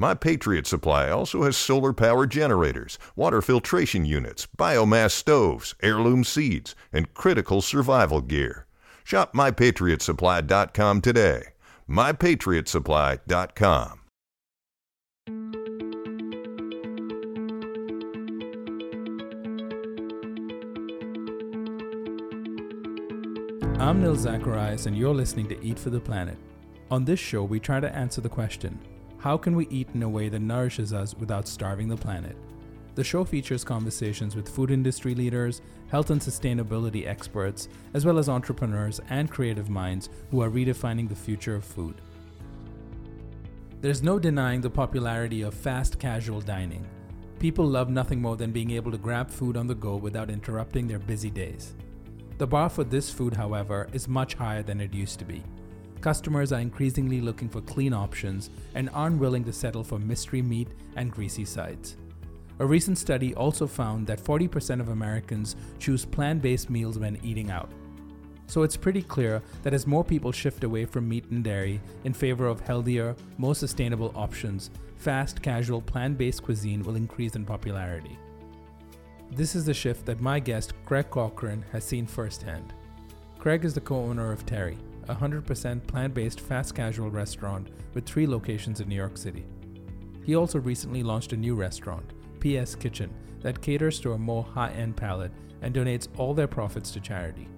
My Patriot Supply also has solar power generators, water filtration units, biomass stoves, heirloom seeds, and critical survival gear. Shop mypatriotsupply.com today. mypatriotsupply.com. I'm Nil Zacharias, and you're listening to Eat for the Planet. On this show, we try to answer the question how can we eat in a way that nourishes us without starving the planet? The show features conversations with food industry leaders, health and sustainability experts, as well as entrepreneurs and creative minds who are redefining the future of food. There's no denying the popularity of fast casual dining. People love nothing more than being able to grab food on the go without interrupting their busy days. The bar for this food, however, is much higher than it used to be. Customers are increasingly looking for clean options and aren't willing to settle for mystery meat and greasy sides. A recent study also found that 40% of Americans choose plant based meals when eating out. So it's pretty clear that as more people shift away from meat and dairy in favor of healthier, more sustainable options, fast, casual, plant based cuisine will increase in popularity. This is the shift that my guest, Craig Cochran, has seen firsthand. Craig is the co owner of Terri, a 100% plant based fast casual restaurant with three locations in New York City. He also recently launched a new restaurant, PS Kitchen, that caters to a more high end palate and donates all their profits to charity.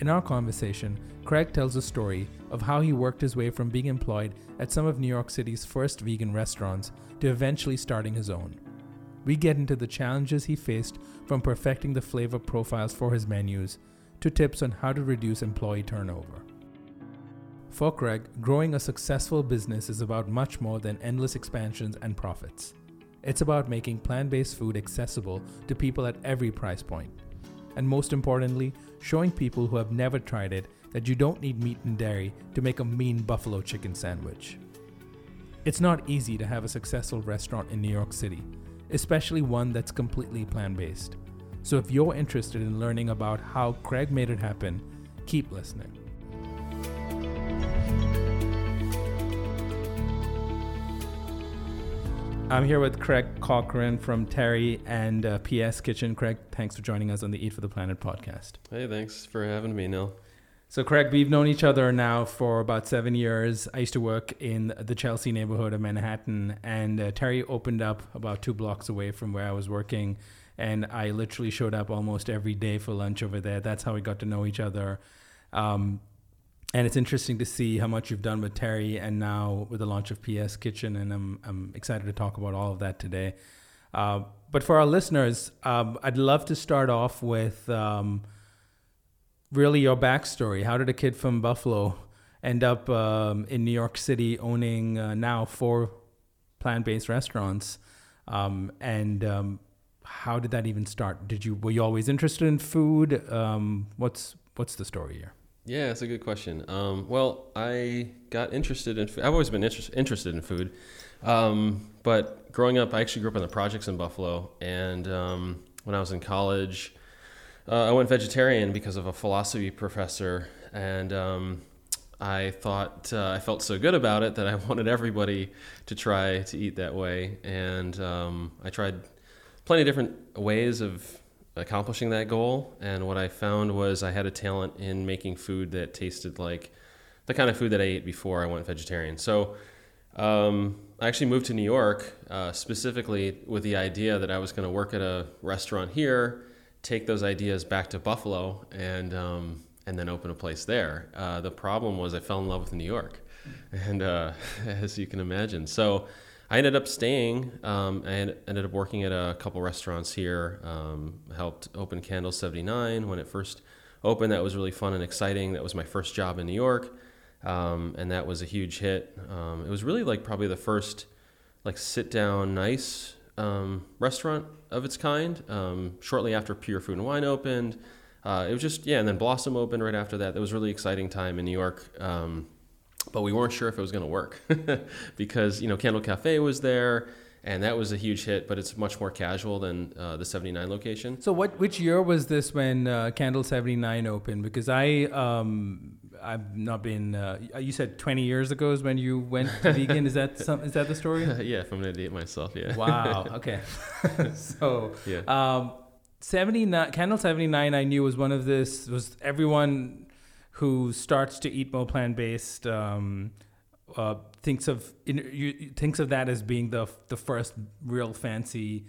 In our conversation, Craig tells a story of how he worked his way from being employed at some of New York City's first vegan restaurants to eventually starting his own. We get into the challenges he faced from perfecting the flavor profiles for his menus to tips on how to reduce employee turnover. For Craig, growing a successful business is about much more than endless expansions and profits. It's about making plant based food accessible to people at every price point. And most importantly, showing people who have never tried it that you don't need meat and dairy to make a mean buffalo chicken sandwich. It's not easy to have a successful restaurant in New York City, especially one that's completely plant based. So if you're interested in learning about how Craig made it happen, keep listening. I'm here with Craig Cochran from Terri and uh, PS Kitchen. Craig, thanks for joining us on the Eat for the Planet podcast. Hey, thanks for having me, Nil. So, Craig, we've known each other now for about seven years. I used to work in the Chelsea neighborhood of Manhattan, and uh, Terri opened up about two blocks away from where I was working. And I literally showed up almost every day for lunch over there. That's how we got to know each other. Um, and it's interesting to see how much you've done with Terri and now with the launch of PS Kitchen, and I'm I'm excited to talk about all of that today. Uh, but for our listeners, um, I'd love to start off with um, really your backstory. How did a kid from Buffalo end up um, in New York City owning uh, now four plant-based restaurants? Um, and um, how did that even start? Did you were you always interested in food? Um, what's what's the story here? Yeah, that's a good question. Um, well, I got interested in. I've always been inter- interested in food, um, but growing up, I actually grew up in the projects in Buffalo, and um, when I was in college, uh, I went vegetarian because of a philosophy professor, and um, I thought uh, I felt so good about it that I wanted everybody to try to eat that way, and um, I tried plenty of different ways of accomplishing that goal. And what I found was I had a talent in making food that tasted like the kind of food that I ate before I went vegetarian. So um, I actually moved to New York uh, specifically with the idea that I was going to work at a restaurant here, take those ideas back to Buffalo, and um, and then open a place there. Uh, the problem was I fell in love with New York. and uh, as you can imagine, so I ended up staying. Um, I ended up working at a couple restaurants here. Um, helped open Candle 79 when it first opened. That was really fun and exciting. That was my first job in New York, um, and that was a huge hit. Um, it was really like probably the first like sit down nice um, restaurant of its kind. Um, shortly after Pure Food and Wine opened, uh, it was just yeah, and then Blossom opened right after that. That was really exciting time in New York. Um, but we weren't sure if it was going to work because you know Candle Cafe was there and that was a huge hit. But it's much more casual than uh, the '79 location. So, what which year was this when uh, Candle '79 opened? Because I um, I've not been. Uh, you said 20 years ago is when you went to vegan. Is that some? Is that the story? yeah, if I'm gonna date myself, yeah. Wow. Okay. so yeah. Um, 79 Candle 79 I knew was one of this was everyone who starts to eat more plant based um, uh, thinks of you, thinks of that as being the the first real fancy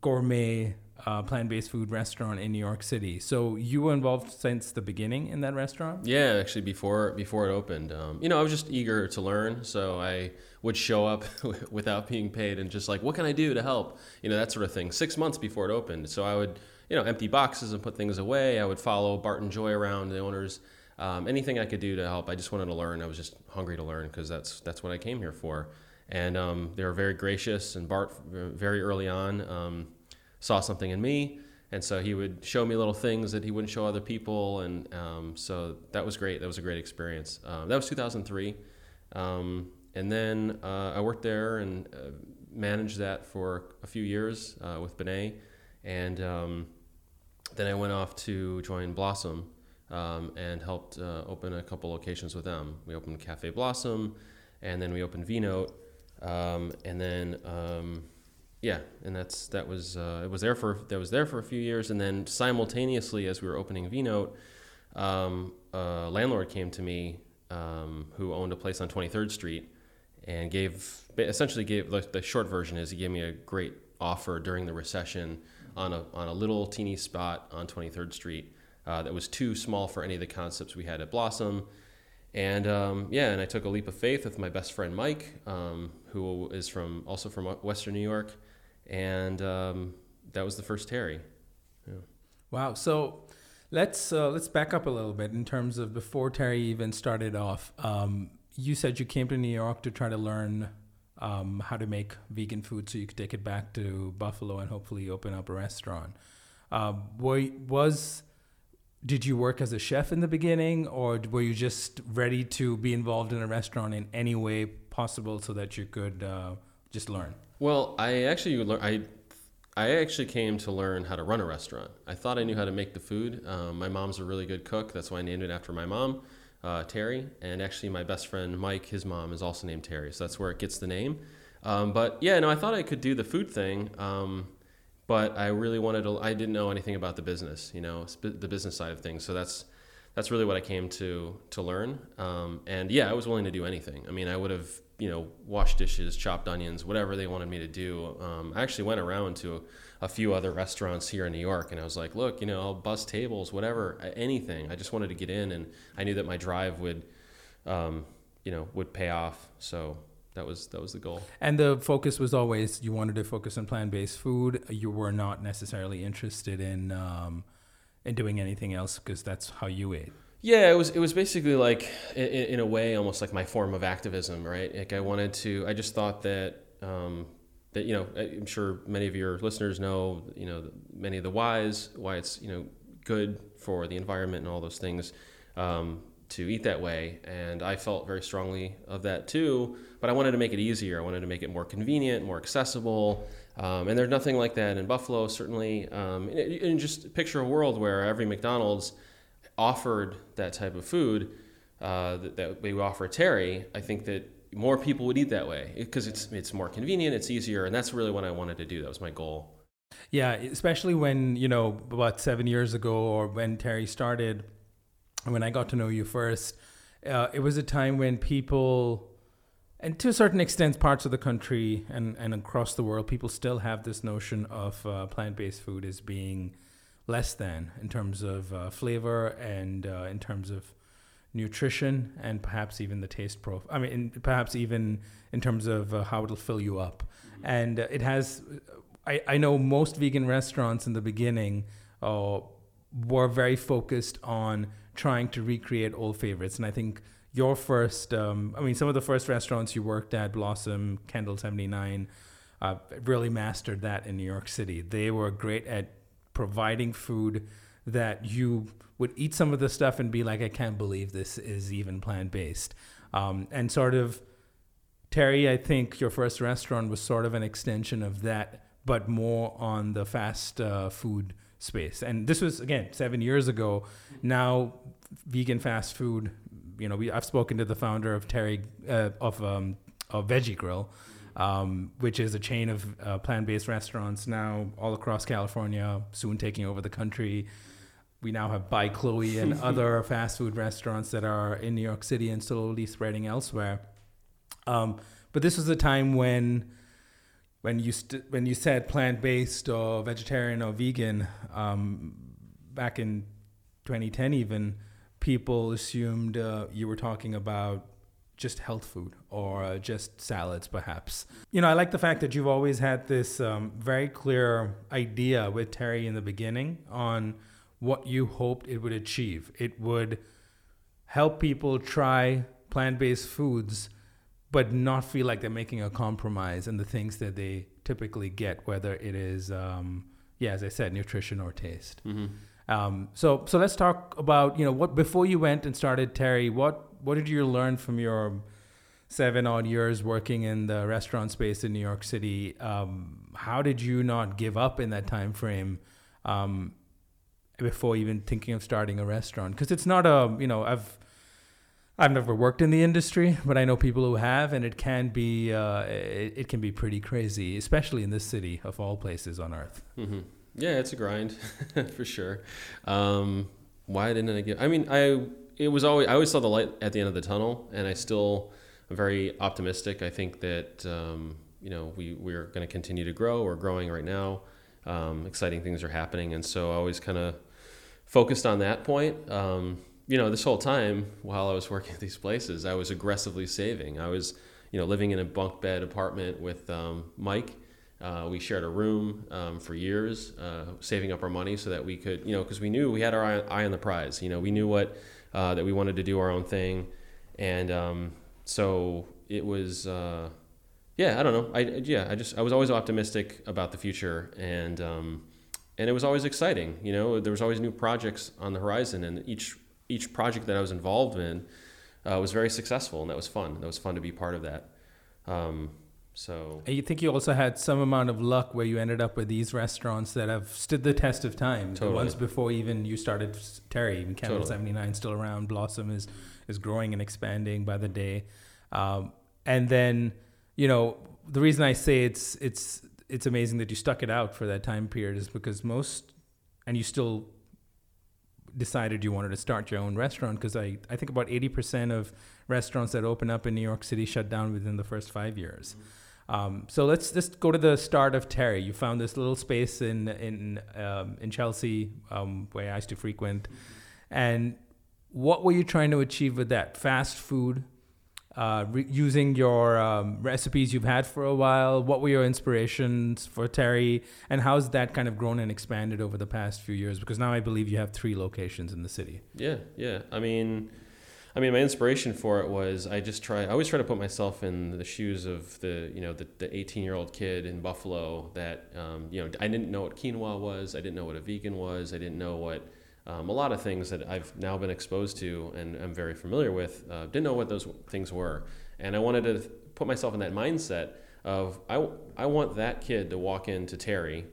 gourmet uh, plant based food restaurant in New York City. So you were involved since the beginning in that restaurant? Yeah, actually before before it opened. Um, you know, I was just eager to learn, so I would show up without being paid and just like, what can I do to help? You know, that sort of thing. Six months before it opened, so I would you know empty boxes and put things away. I would follow Bart and Joy around the owners um, anything I could do to help. I just wanted to learn. I was just hungry to learn because that's that's what I came here for. And um, they were very gracious. And Bart, very early on, um, saw something in me, and so he would show me little things that he wouldn't show other people. And um, so that was great. That was a great experience. Uh, that was 2003. Um, and then uh, I worked there and uh, managed that for a few years uh, with Benet. And then I went off to join Blossom um, and helped uh, open a couple locations with them. We opened Cafe Blossom, and then we opened V um, and then um, yeah, and that's that was uh, it was there for that was there for a few years, and then simultaneously as we were opening V um, a landlord came to me um, who owned a place on 23rd Street and gave essentially gave the short version is he gave me a great offer during the recession on a on a little teeny spot on 23rd Street uh, that was too small for any of the concepts we had at Blossom. And um, yeah, and I took a leap of faith with my best friend Mike, um, who is from also from Western New York, and um, that was the first Terri. Yeah. Wow. So let's uh, let's back up a little bit in terms of before Terri even started off. Um, you said you came to New York to try to learn um, how to make vegan food, so you could take it back to Buffalo and hopefully open up a restaurant. Uh, was did you work as a chef in the beginning or were you just ready to be involved in a restaurant in any way possible so that you could uh, just learn? Well i actually i i actually came to learn how to run a restaurant. I thought i knew how to make the food. Um, my mom's a really good cook. That's why i named it after my mom uh, terri and actually my best friend mike his mom is also named terry so that's where it gets the name um, but yeah no i thought i could do the food thing um, but I really wanted to. I didn't know anything about the business, you know, the business side of things. So that's that's really what I came to to learn. Um, and yeah, I was willing to do anything. I mean, I would have you know washed dishes, chopped onions, whatever they wanted me to do. Um, I actually went around to a, few other restaurants here in New York, and I was like, look, you know, I'll bus tables, whatever, anything. I just wanted to get in, and I knew that my drive would, um, you know, would pay off. So that was that was the goal. And the focus was always you wanted to focus on plant based food. You were not necessarily interested in um, in doing anything else because that's how you ate. Yeah, it was it was basically like in, in, a way almost like my form of activism, right? Like I wanted to. I just thought that. Um, that you know, I'm sure many of your listeners know, you know, many of the whys, why it's you know good for the environment and all those things. Um, to eat that way. And I felt very strongly of that too. But I wanted to make it easier. I wanted to make it more convenient, more accessible. Um, and there's nothing like that in Buffalo, certainly. Um, and, and, just picture a world where every McDonald's offered that type of food uh, that, that we offer Terri. I think that more people would eat that way because it's it's more convenient, it's easier, and that's really what I wanted to do. That was my goal. Yeah, especially when you know about seven years ago, or when Terri started when I got to know you first, uh, it was a time when people, and to a certain extent, parts of the country and, and across the world, people still have this notion of uh, plant based food as being less than in terms of uh, flavor and uh, in terms of nutrition and perhaps even the taste profile. I mean, in, perhaps even in terms of uh, how it'll fill you up. And uh, it has, I, I know most vegan restaurants in the beginning uh, were very focused on trying to recreate old favorites. And I think your first, um, I mean, some of the first restaurants you worked at, Blossom, Candle 79, uh, really mastered that in New York City. They were great at providing food that you would eat some of the stuff and be like, I can't believe this is even plant based. Um, and sort of, Terri, I think your first restaurant was sort of an extension of that, but more on the fast uh, food space. And this was, again, seven years ago. Now, vegan fast food, you know, we, I've spoken to the founder of Terri, uh, of, um, of Veggie Grill. Um, which is a chain of uh, plant-based restaurants now all across California, soon taking over the country we now have By Chloe and other fast food restaurants that are in New York City and slowly spreading elsewhere. Um, but this was a time when, when you st- when you said plant based or vegetarian or vegan, um, back in 2010 even, people assumed uh, you were talking about just health food or uh, just salads, perhaps. You know, I like the fact that you've always had this um, very clear idea with Terri in the beginning on what you hoped it would achieve. It would help people try plant based foods, but not feel like they're making a compromise in the things that they typically get, whether it is, um, yeah, as I said, nutrition or taste. Mm-hmm. Um, so, so let's talk about you know what before you went and started Terri. What what did you learn from your seven odd years working in the restaurant space in New York City? Um, how did you not give up in that time frame? Um, before even thinking of starting a restaurant because it's not a you know I've I've never worked in the industry, but I know people who have, and it can be uh, it, it, can be pretty crazy, especially in this city of all places on earth. Mm-hmm. Yeah, it's a grind for sure. Um, why didn't I get? I mean, I it was always I always saw the light at the end of the tunnel, and I still am very optimistic. I think that um, you know we we're going to continue to grow. We're growing right now. Um, exciting things are happening, and so I always kind of focused on that point. Um, you know, this whole time while I was working at these places, I was aggressively saving. I was, you know, living in a bunk bed apartment with um, Mike. Uh, we shared a room um, for years, uh, saving up our money so that we could, you know, because we knew we had our eye, eye, on the prize. You know, we knew what uh, that we wanted to do our own thing, and um, so it was. Uh, yeah, I don't know. I yeah, I just I was always optimistic about the future, and um, and it was always exciting. You know, there was always new projects on the horizon, and each each project that I was involved in uh, was very successful, and that was fun. That was fun to be part of that. Um, so, and you think you also had some amount of luck where you ended up with these restaurants that have stood the test of time. Totally. The ones before even you started Terri, even Candle totally. seventy nine still around. Blossom is is growing and expanding by the day, um, and then you know the reason I say it's it's it's amazing that you stuck it out for that time period is because most and you still decided you wanted to start your own restaurant because I, I think about 80% of restaurants that open up in New York City shut down within the first five years. Mm-hmm. Um, so let's just go to the start of Terri. You found this little space in in um, in Chelsea um, where I used to frequent, and what were you trying to achieve with that? Fast food uh, re- using your um, recipes you've had for a while? What were your inspirations for Terri, and how's that kind of grown and expanded over the past few years? Because now I believe you have three locations in the city. Yeah, yeah. I mean, I mean, my inspiration for it was I just try. I always try to put myself in the shoes of the you know the the 18 year old kid in Buffalo that um, you know I didn't know what quinoa was. I didn't know what a vegan was. I didn't know what um, a lot of things that I've now been exposed to and I'm very familiar with. Uh, didn't know what those things were, and I wanted to put myself in that mindset of I, I want that kid to walk into Terri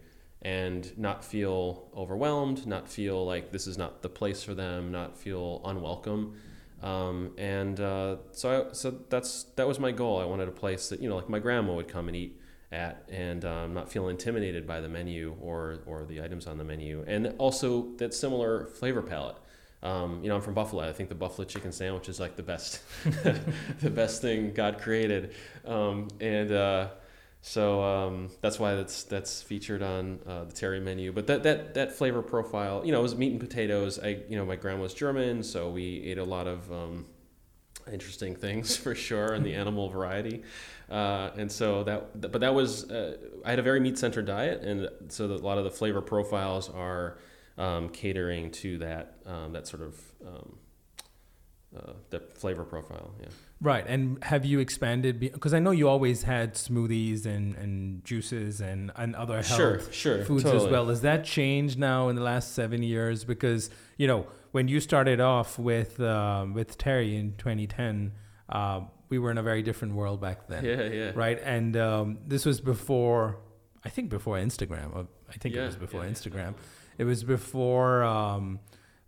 and not feel overwhelmed, not feel like this is not the place for them, not feel unwelcome. Um, and uh, so, I, so that's that was my goal. I wanted a place that you know, like my grandma would come and eat at and um, not feel intimidated by the menu or, or the items on the menu. And also that similar flavor palette. Um, you know, I'm from Buffalo. I think the buffalo chicken sandwich is like the best, the best thing God created. Um, and uh, So um, that's why that's that's featured on uh, the Terri menu. But that, that that flavor profile, you know, it was meat and potatoes. I you know my grandma's German, so we ate a lot of um, interesting things for sure in the animal variety. Uh, and so that, but that was uh, I had a very meat centered diet, and so a lot of the flavor profiles are um, catering to that um, that sort of um, uh, that flavor profile. Yeah. Right. And have you expanded? Because I know you always had smoothies and, and juices and, and other health sure, sure, foods totally. as well. Has that changed now in the last seven years? Because, you know, when you started off with, uh, with Terri in 2010, uh, we were in a very different world back then. Yeah, yeah. Right. And um, this was before, I think before Instagram. I think Yeah, it was before yeah, Instagram. It was before. Um,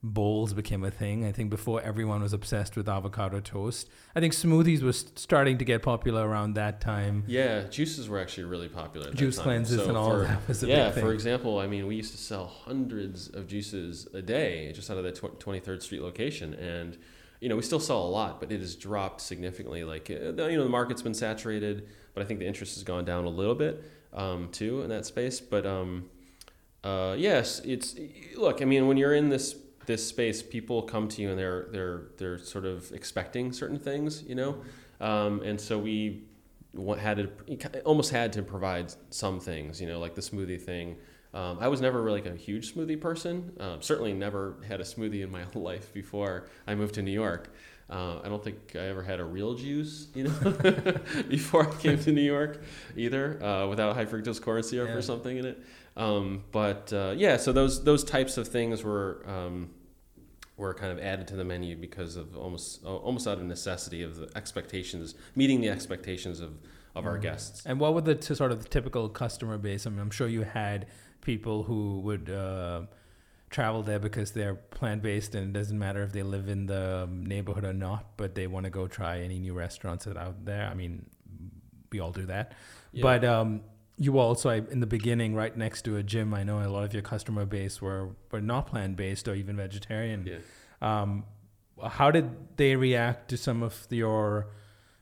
bowls became a thing. I think before everyone was obsessed with avocado toast. I think smoothies was starting to get popular around that time. Yeah, juices were actually really popular. Juice cleanses So and all for- that was a yeah, big thing. for example, I mean, we used to sell hundreds of juices a day just out of the Twenty Third Street location, and you know we still sell a lot, but it has dropped significantly. Like uh, you know the market's been saturated, but I think the interest has gone down a little bit um, too in that space. But um, uh, yes, it's look. I mean, when you're in this this space, people come to you and they're they're they're sort of expecting certain things, you know, um, and so we had to almost had to provide some things, you know, like the smoothie thing. Um, I was never really like a huge smoothie person. Um, certainly never had a smoothie in my whole life before I moved to New York. Uh, I don't think I ever had a real juice, you know, before I came to New York either, uh, without high fructose corn syrup Yeah. or something in it. Um, but uh, yeah, so those those types of things were um, were kind of added to the menu because of almost uh, almost out of necessity of the expectations, meeting the expectations of of our guests. And what were the t- sort of the typical customer base? I mean, I'm sure you had people who would uh, travel there because they're plant based, and it doesn't matter if they live in the um, neighborhood or not, but they want to go try any new restaurants that are out there. I mean, we all do that. Yeah. But um, you also, in the beginning, right next to a gym, I know a lot of your customer base were, were not plant based or even vegetarian. Yeah. Um, how did they react to some of your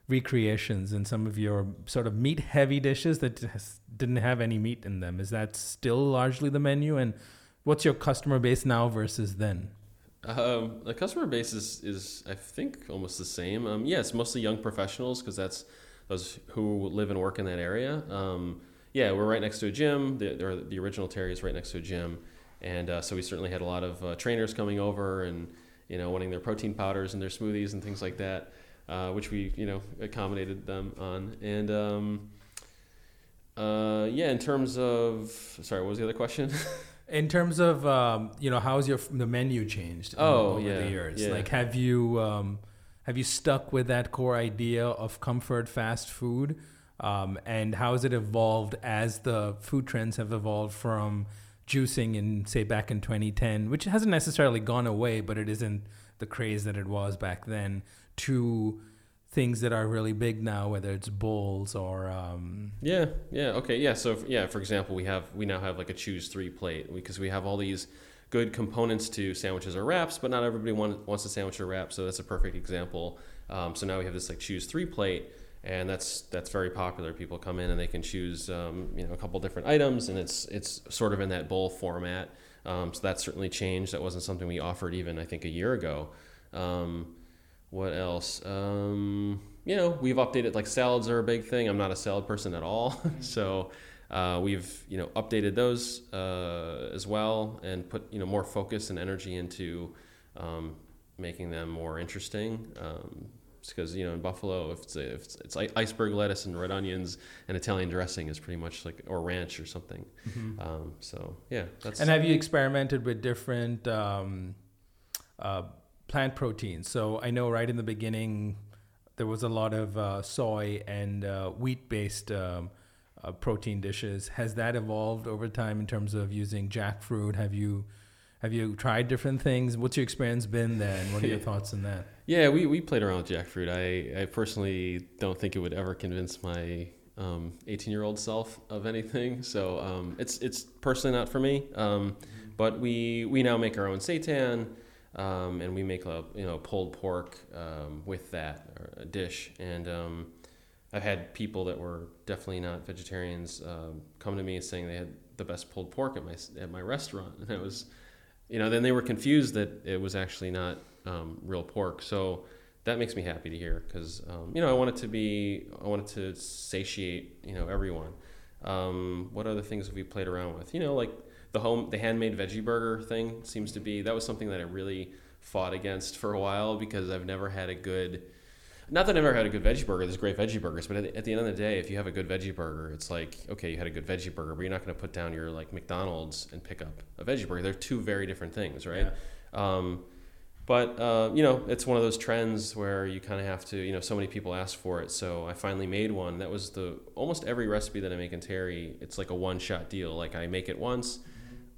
recreations and some of your sort of meat heavy dishes that has, didn't have any meat in them? Is that still largely the menu? And what's your customer base now versus then? Um, the customer base is, is I think almost the same. Um, yeah, it's mostly young professionals because that's those who live and work in that area. Um, yeah, we're right next to a gym. The, the original Terri is right next to a gym, and uh, so we certainly had a lot of uh, trainers coming over and you know wanting their protein powders and their smoothies and things like that, uh, which we you know accommodated them on. And um, uh, yeah, in terms of sorry, what was the other question? In terms of um, you know, how's your the menu changed Oh, over yeah, the years? yeah. Like, have you um, have you stuck with that core idea of comfort fast food? Um, and how has it evolved as the food trends have evolved from juicing in say back in 2010, which hasn't necessarily gone away, but it isn't the craze that it was back then, to things that are really big now, whether it's bowls or um, Yeah, yeah, okay, yeah. So yeah, for example, we have we now have like a choose three plate because we have all these good components to sandwiches or wraps, but not everybody want, wants a sandwich or wrap. So that's a perfect example. Um, so now we have this like choose three plate, and that's that's very popular. People come in and they can choose um, you know a couple different items, and it's it's sort of in that bowl format. Um, so that's certainly changed. That wasn't something we offered even I think a year ago. Um, what else? Um, you know, we've updated like salads are a big thing. I'm not a salad person at all, so uh, we've you know updated those uh, as well and put you know more focus and energy into um, making them more interesting. Um, because you know in Buffalo, if it's, if it's it's iceberg lettuce and red onions and Italian dressing is pretty much like or ranch or something. Um, so yeah, that's And have you experimented with different um, uh, plant proteins? So I know right in the beginning there was a lot of uh, soy and uh, wheat-based um, uh, protein dishes. Has that evolved over time in terms of using jackfruit? Have you have you tried different things? What's your experience been there, and what are your thoughts on that? Yeah, we, we played around with jackfruit. I, I personally don't think it would ever convince my um, 18 year old self of anything. So um, it's it's personally not for me. Um, but we we now make our own seitan, um, and we make a you know pulled pork um, with that a dish, and um, I've had people that were definitely not vegetarians um, come to me saying they had the best pulled pork at my at my restaurant, and it was, you know, then they were confused that it was actually not um, real pork. So that makes me happy to hear because um, you know I want it to be I want it to satiate you know everyone. What other things have we played around with? You know, like the home the handmade veggie burger thing seems to be that was something that I really fought against for a while because I've never had a good not that I've never had a good veggie burger. There's great veggie burgers, but at the, at the end of the day, if you have a good veggie burger, it's like okay, you had a good veggie burger, but you're not going to put down your like McDonald's and pick up a veggie burger. They're two very different things, right? Yeah. Um, but uh, you know, it's one of those trends where you kind of have to. You know, so many people ask for it, so I finally made one. That was the almost every recipe that I make in Terri. It's like a one-shot deal. Like I make it once,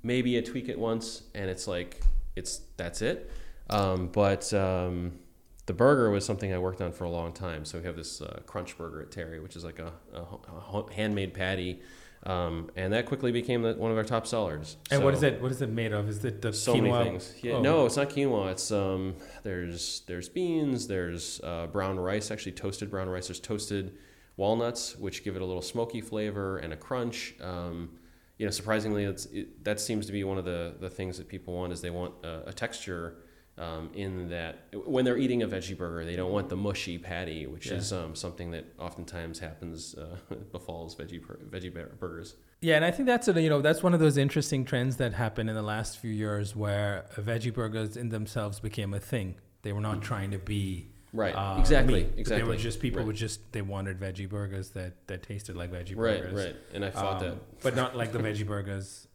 maybe I tweak it once, and it's like it's that's it. Um, but um, the burger was something I worked on for a long time. So we have this uh, crunch burger at Terri, which is like a, a, a handmade patty um, and that quickly became the, one of our top sellers. And so, what is it? What is it made of? Is it the so quinoa? many things? Yeah, oh. No, it's not quinoa. It's um, there's there's beans, there's uh, brown rice, actually toasted brown rice. There's toasted walnuts, which give it a little smoky flavor and a crunch. Um, you know, surprisingly, it's, it, that seems to be one of the, the things that people want is they want a, a texture um, in that when they're eating a veggie burger, they don't want the mushy patty, which yeah. is um, something that oftentimes happens uh, befalls veggie veggie burgers. Yeah, and I think that's a, you know that's one of those interesting trends that happened in the last few years where veggie burgers in themselves became a thing. They were not trying to be right uh, exactly meat, exactly. They were just people right. would just they wanted veggie burgers that that tasted like veggie right, burgers. Right, right. And I thought um, that, but not like the veggie burgers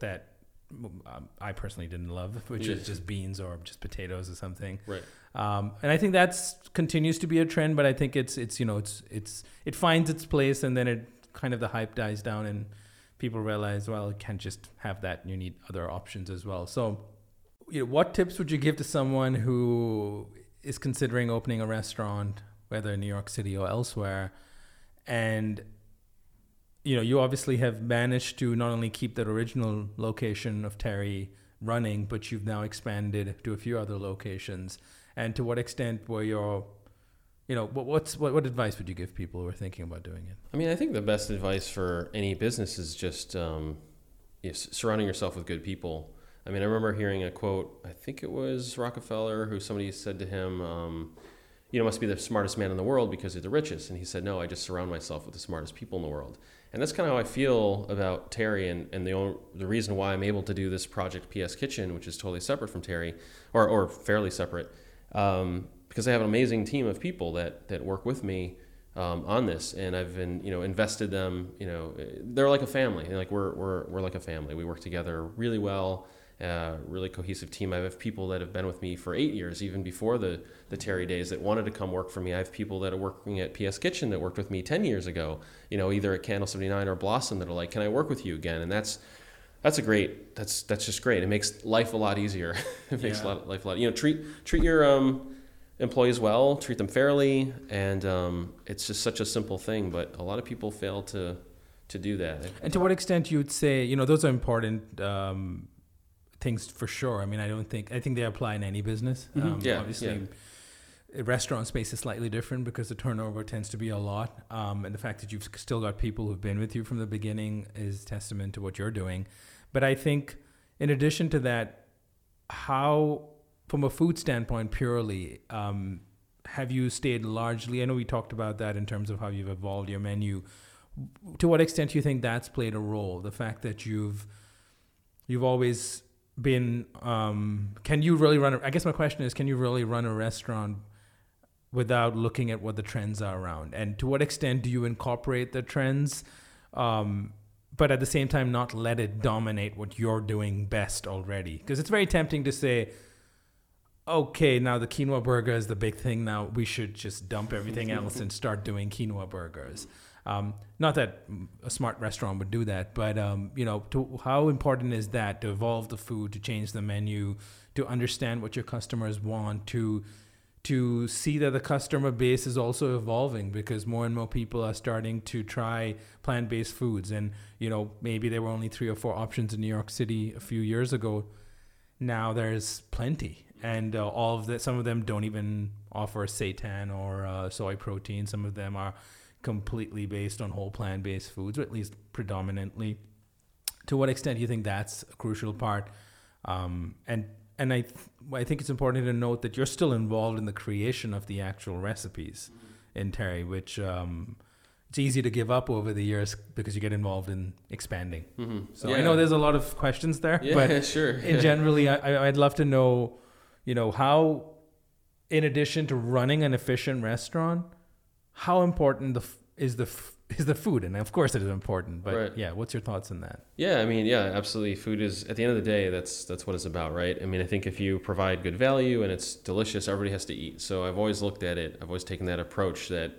that um, I personally didn't love, which is just beans or just potatoes or something. Right. Um, and I think that's continues to be a trend, but I think it's it's you know it's it's it finds its place and then it kind of the hype dies down and people realize well you can't just have that you need other options as well. So, you know, what tips would you give to someone who is considering opening a restaurant, whether in New York City or elsewhere, and you know, you obviously have managed to not only keep that original location of Terri running, but you've now expanded to a few other locations. And to what extent were your, you know, what, what's what, what advice would you give people who are thinking about doing it? I mean, I think the best advice for any business is just um, surrounding yourself with good people. I mean, I remember hearing a quote. I think it was Rockefeller who somebody said to him. Um, you know, must be the smartest man in the world because you're the richest. And he said, no, I just surround myself with the smartest people in the world. And that's kind of how I feel about Terri, and, and the only, the reason why I'm able to do this project PS Kitchen, which is totally separate from Terri, or, or fairly separate, um, because I have an amazing team of people that that work with me um, on this, and I've been you know invested them. You know, they're like a family. Like we're we're we're like a family. We work together really well uh, really cohesive team. I have people that have been with me for eight years, even before the, the Terri days, that wanted to come work for me. I have people that are working at PS Kitchen that worked with me 10 years ago, you know, either at Candle 79 or Blossom that are like, can I work with you again? And that's, that's a great, that's, that's just great. It makes life a lot easier. it makes yeah. life a lot, you know, treat, treat your, um, employees well, treat them fairly. And, um, it's just such a simple thing, but a lot of people fail to, to do that. And to what extent you'd say, you know, those are important, um, things for sure. I mean, I don't think I think they apply in any business. Mm-hmm. Um, yeah, obviously. Yeah. Restaurant space is slightly different because the turnover tends to be a lot, um, and the fact that you've still got people who've been with you from the beginning is testament to what you're doing. But I think, in addition to that, how, from a food standpoint, purely, um, have you stayed largely? I know we talked about that in terms of how you've evolved your menu. To what extent do you think that's played a role? The fact that you've you've always been um, can you really run a, I guess my question is can you really run a restaurant without looking at what the trends are around? And to what extent do you incorporate the trends um, but at the same time not let it dominate what you're doing best already? Because it's very tempting to say okay now the quinoa burger is the big thing. Now we should just dump everything else and start doing quinoa burgers um, not that a smart restaurant would do that, but um, you know, to, how important is that to evolve the food, to change the menu, to understand what your customers want, to to see that the customer base is also evolving because more and more people are starting to try plant-based foods, and you know, maybe there were only three or four options in New York City a few years ago. Now there's plenty, and uh, all of the some of them don't even offer seitan or uh, soy protein. Some of them are completely based on whole plant based foods, or at least predominantly. To what extent do you think that's a crucial part? Um, and and I th- I think it's important to note that you're still involved in the creation of the actual recipes in Terri, which um, it's easy to give up over the years because you get involved in expanding. Mm-hmm. So I know there's a lot of questions there, Yeah, but sure. in generally, I- I'd love to know, you know, how, in addition to running an efficient restaurant, how important the f- is the f- is the food, and of course it is important. But Right. yeah, what's your thoughts on that? Yeah, I mean, yeah, absolutely. Food is at the end of the day, that's that's what it's about, right? I mean, I think if you provide good value and it's delicious, everybody has to eat. So I've always looked at it. I've always taken that approach that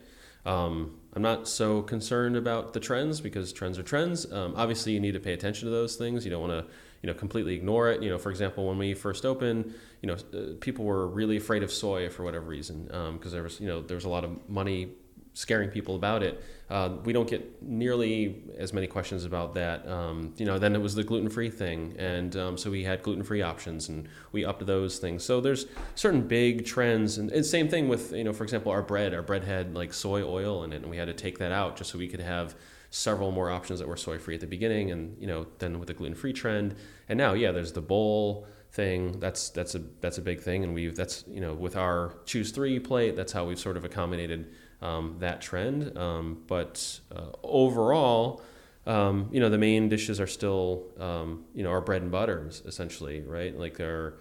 um, I'm not so concerned about the trends because trends are trends. Um, obviously, you need to pay attention to those things. You don't want to, you know, completely ignore it. You know, for example, when we first opened, you know, uh, people were really afraid of soy for whatever reason because there was, you know, there was a lot of money scaring people about it. Uh, we don't get nearly as many questions about that. Um, you know, then it was the gluten-free thing, and um, so we had gluten-free options, and we upped those things. So there's certain big trends, and, and same thing with you know, for example, our bread. Our bread had like soy oil in it, and we had to take that out just so we could have several more options that were soy-free at the beginning, and you know, then with the gluten-free trend, and now yeah, there's the bowl thing that's that's a that's a big thing and we've that's you know with our choose three plate that's how we've sort of accommodated um, that trend. Um, but uh, overall um, you know the main dishes are still um, you know our bread and butters essentially right? Like our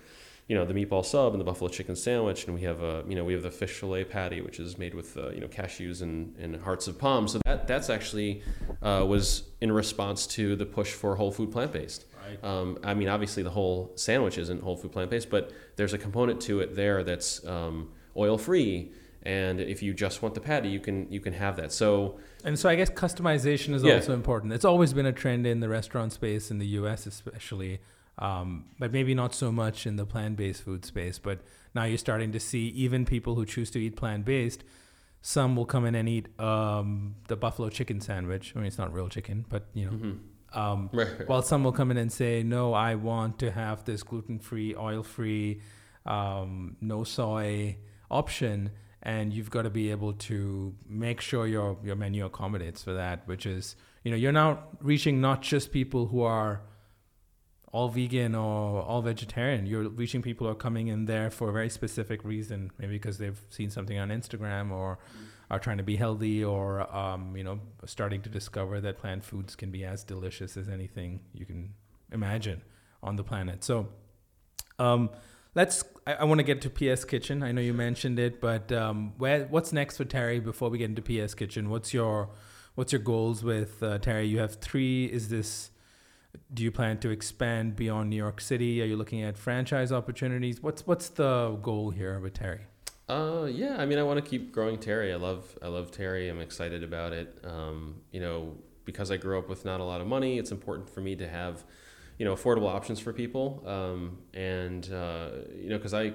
you know the meatball sub and the buffalo chicken sandwich and we have a you know we have the fish fillet patty which is made with uh, you know cashews and, and hearts of palm. So that that's actually uh, was in response to the push for whole food plant-based. Um, I mean, obviously, the whole sandwich isn't whole food plant based, but there's a component to it there that's um, oil free. And if you just want the patty, you can you can have that. So And so I guess customization is Yeah. also important. It's always been a trend in the restaurant space in the U.S. especially, um, but maybe not so much in the plant-based food space. But now you're starting to see even people who choose to eat plant-based. Some will come in and eat um, the buffalo chicken sandwich. I mean, it's not real chicken, but you know. mhm. Um, Right. while some will come in and say, "No, I want to have this gluten-free, oil-free, um, no soy option," and you've got to be able to make sure your your menu accommodates for that. Which is, you know, you're now reaching not just people who are all vegan or all vegetarian. You're reaching people who are coming in there for a very specific reason, maybe because they've seen something on Instagram or are trying to be healthy or um, you know starting to discover that plant foods can be as delicious as anything you can imagine on the planet. So um, let's. I, I want to get to PS Kitchen. I know you mentioned it, but um, where what's next for Terri before we get into PS Kitchen? What's your what's your goals with uh, Terri? You have three. Is this do you plan to expand beyond New York City? Are you looking at franchise opportunities? What's what's the goal here with Terri? Uh, yeah, I mean, I want to keep growing Terri. I love, I love Terri. I'm excited about it. Um, you know, because I grew up with not a lot of money, it's important for me to have, you know, affordable options for people. Um, and uh, you know, because I,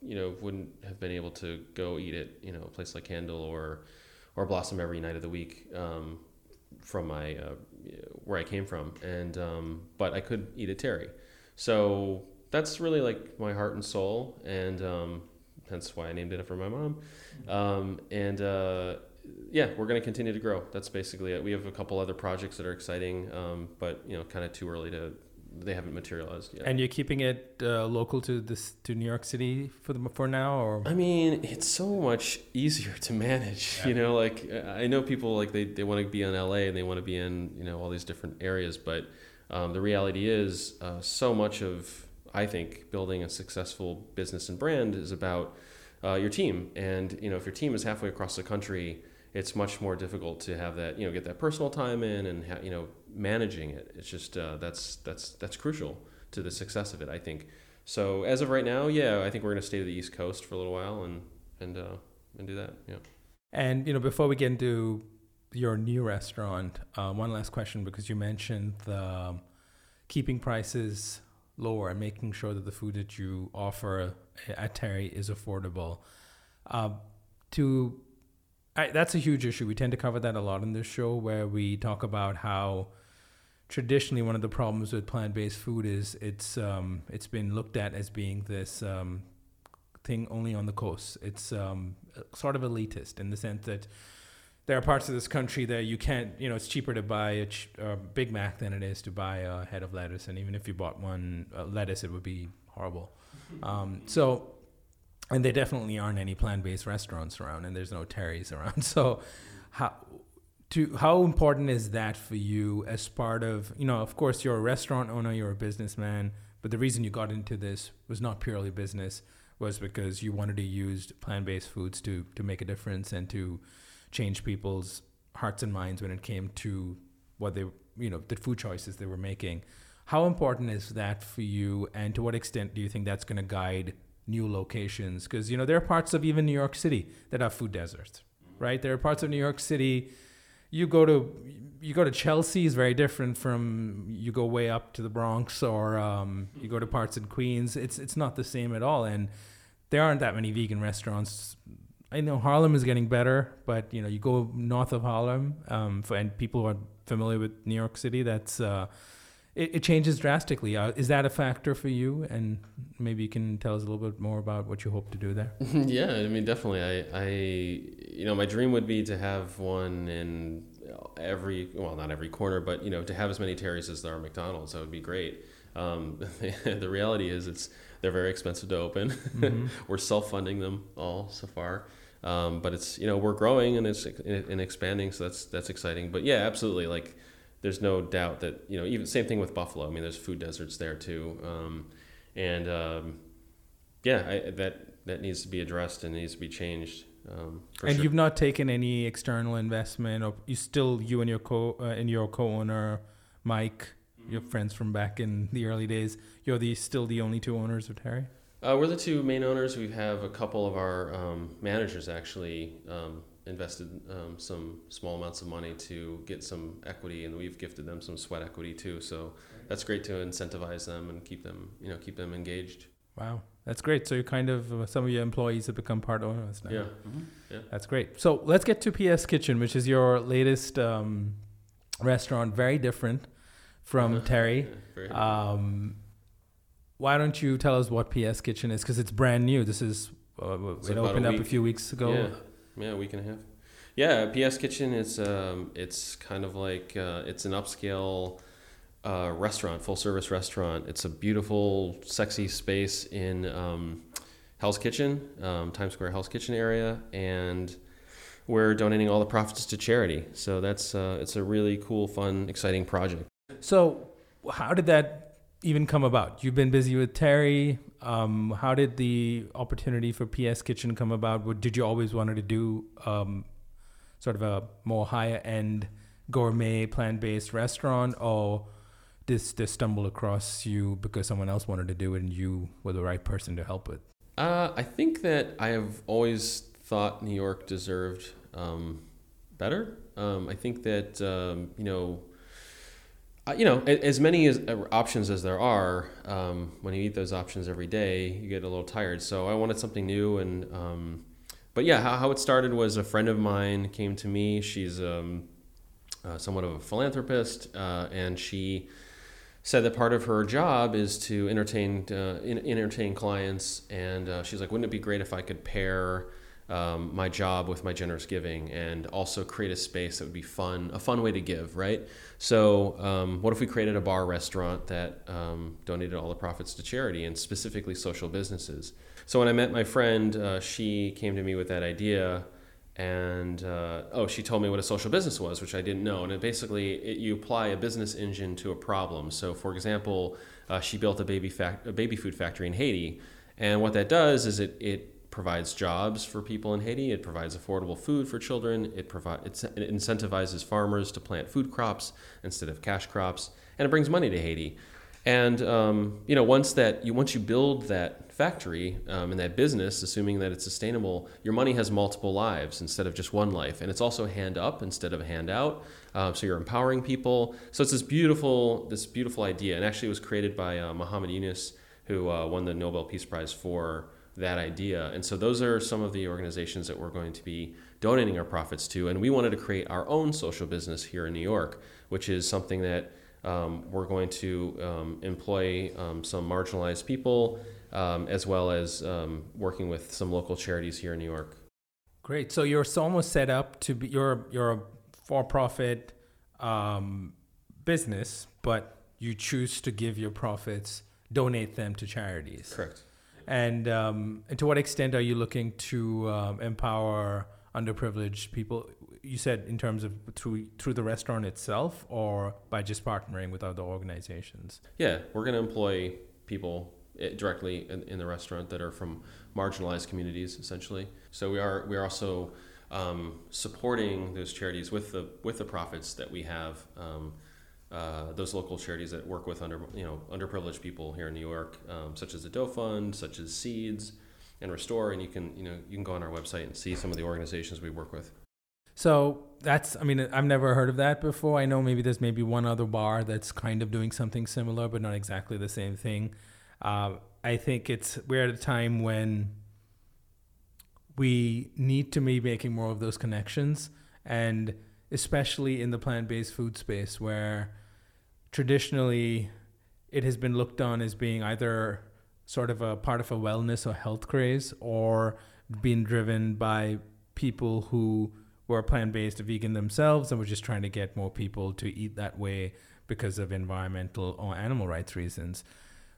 you know, wouldn't have been able to go eat at, you know, a place like Candle or, or Blossom every night of the week. Um, from my uh, where I came from, and um, but I could eat at Terri, so that's really like my heart and soul, and um, hence why I named it after my mom. Um, and uh, yeah, we're going to continue to grow. That's basically it. We have a couple other projects that are exciting, um, but you know, kind of too early to. They haven't materialized yet. And you're keeping it uh, local to this to New York City for the for now, or I mean, it's so much easier to manage. You know, like I know people like they, they want to be in LA and they want to be in you know all these different areas, but um, the reality is uh, so much of I think building a successful business and brand is about uh, your team. And you know, if your team is halfway across the country, it's much more difficult to have that you know get that personal time in and ha- you know managing it. It's just uh, that's that's that's crucial to the success of it. I think. So as of right now, yeah, I think we're gonna stay to the East Coast for a little while and and uh, and do that. Yeah. And you know, before we get into your new restaurant, uh, one last question because you mentioned the um, keeping prices lower and making sure that the food that you offer at Terri is affordable. Uh, to I, that's a huge issue. We tend to cover that a lot in this show, where we talk about how traditionally one of the problems with plant-based food is it's um, it's been looked at as being this um, thing only on the coast. It's um, sort of elitist in the sense that there are parts of this country that you can't, you know, it's cheaper to buy a, ch- a Big Mac than it is to buy a head of lettuce. And even if you bought one uh, lettuce, it would be horrible. Um, so, and there definitely aren't any plant-based restaurants around, and there's no Terri's around. So, how to how important is that for you as part of you know? Of course, you're a restaurant owner, you're a businessman, but the reason you got into this was not purely business, was because you wanted to use plant-based foods to to make a difference and to change people's hearts and minds when it came to what they you know the food choices they were making. How important is that for you, and to what extent do you think that's going to guide new locations? Because you know there are parts of even New York City that have food deserts, right? There are parts of New York City. You go to you go to Chelsea is very different from you go way up to the Bronx or um, you go to parts in Queens. It's it's not the same at all, and there aren't that many vegan restaurants. I know Harlem is getting better, but you know you go north of Harlem, um, for, and people who are familiar with New York City, that's uh, it, it changes drastically. Uh, is that a factor for you? And maybe you can tell us a little bit more about what you hope to do there. yeah, I mean, definitely. I, I, you know, my dream would be to have one in every, well, not every corner, but you know, to have as many Terri's as there are McDonald's. That would be great. Um, the reality is, it's they're very expensive to open. Mm-hmm. we're self-funding them all so far. Um, but it's you know we're growing and it's and expanding, so that's that's exciting. But yeah, absolutely. Like there's no doubt that you know even same thing with Buffalo. I mean, there's food deserts there too, um, and um, yeah, I, that that needs to be addressed and needs to be changed. Um, and sure. you've not taken any external investment, or you still you and your co uh, and your co-owner, Mike, mm-hmm. your friends from back in the early days. You're the still the only two owners of Terri. Uh, we're the two main owners. We have a couple of our um, managers actually um, invested um, some small amounts of money to get some equity, and we've gifted them some sweat equity too. So that's great to incentivize them and keep them, you know, keep them engaged. Wow, that's great. So you kind of uh, some of your employees have become part owners now. Yeah, mm-hmm. yeah, that's great. So let's get to PS Kitchen, which is your latest um, restaurant. Very different from Terri. Yeah, um, why don't you tell us what PS Kitchen is? Because it's brand new. This is uh, it opened a up a few weeks ago. Yeah yeah, a week and a half. Yeah, PS Kitchen is um, it's kind of like uh, it's an upscale uh, restaurant, full service restaurant. It's a beautiful, sexy space in um, Hell's Kitchen, um, Times Square Hell's Kitchen area, and we're donating all the profits to charity. So that's uh, it's a really cool, fun, exciting project. So, how did that even come about? You've been busy with Terri. Um, how did the opportunity for PS Kitchen come about? What, did you always wanted to do um, sort of a more higher end gourmet plant based restaurant, or this this stumble across you because someone else wanted to do it and you were the right person to help it? Uh, I think that I have always thought New York deserved um, better. Um, I think that um, you know you know, as many as uh, options as there are, um, when you eat those options every day, you get a little tired. So I wanted something new, and um, but yeah, how, how, it started was a friend of mine came to me. She's um, uh, somewhat of a philanthropist, uh, and she said that part of her job is to entertain uh, entertain clients. And uh, she's like, "Wouldn't it be great if I could pair?" Um, my job with my generous giving and also create a space that would be fun, a fun way to give, right? So, um, what if we created a bar restaurant that um, donated all the profits to charity and specifically social businesses? So, when I met my friend, uh, she came to me with that idea. And uh, oh, she told me what a social business was, which I didn't know. And it basically, it, you apply a business engine to a problem. So, for example, uh, she built a baby fac- a baby food factory in Haiti, and what that does is it it provides jobs for people in Haiti. It provides affordable food for children. It provides it incentivizes farmers to plant food crops instead of cash crops, and it brings money to Haiti. And um, you know, once that you once you build that factory um, and that business, assuming that it's sustainable, your money has multiple lives instead of just one life, and it's also hand up instead of hand out. Uh, so you're empowering people. So it's this beautiful this beautiful idea, and actually it was created by uh, Muhammad Yunus, who uh, won the Nobel Peace Prize for that idea. And so those are some of the organizations that we're going to be donating our profits to. And we wanted to create our own social business here in New York, which is something that Um, we're going to um, employ um, some marginalized people, um, as well as um, working with some local charities here in New York. Great. So you're almost set up to be you're you're a for-profit um, business, but you choose to give your profits, donate them to charities. Correct. And um, and to what extent are you looking to um, empower underprivileged people? You said in terms of through through the restaurant itself, or by just partnering with other organizations. Yeah, we're going to employ people eh, directly in, in the restaurant that are from marginalized communities, essentially. So we are we are also um, supporting those charities with the with the profits that we have. Uh, those local charities that work with under you know underprivileged people here in New York, um, such as the Doe Fund, such as Seeds, and Restore, and you can you know you can go on our website and see some of the organizations we work with. So that's I mean I've never heard of that before. I know maybe there's maybe one other bar that's kind of doing something similar, but not exactly the same thing. Uh, I think it's we're at a time when we need to be making more of those connections, and especially in the plant-based food space where traditionally it has been looked on as being either sort of a part of a wellness or health craze or being driven by people who were plant-based vegan themselves and were just trying to get more people to eat that way because of environmental or animal rights reasons.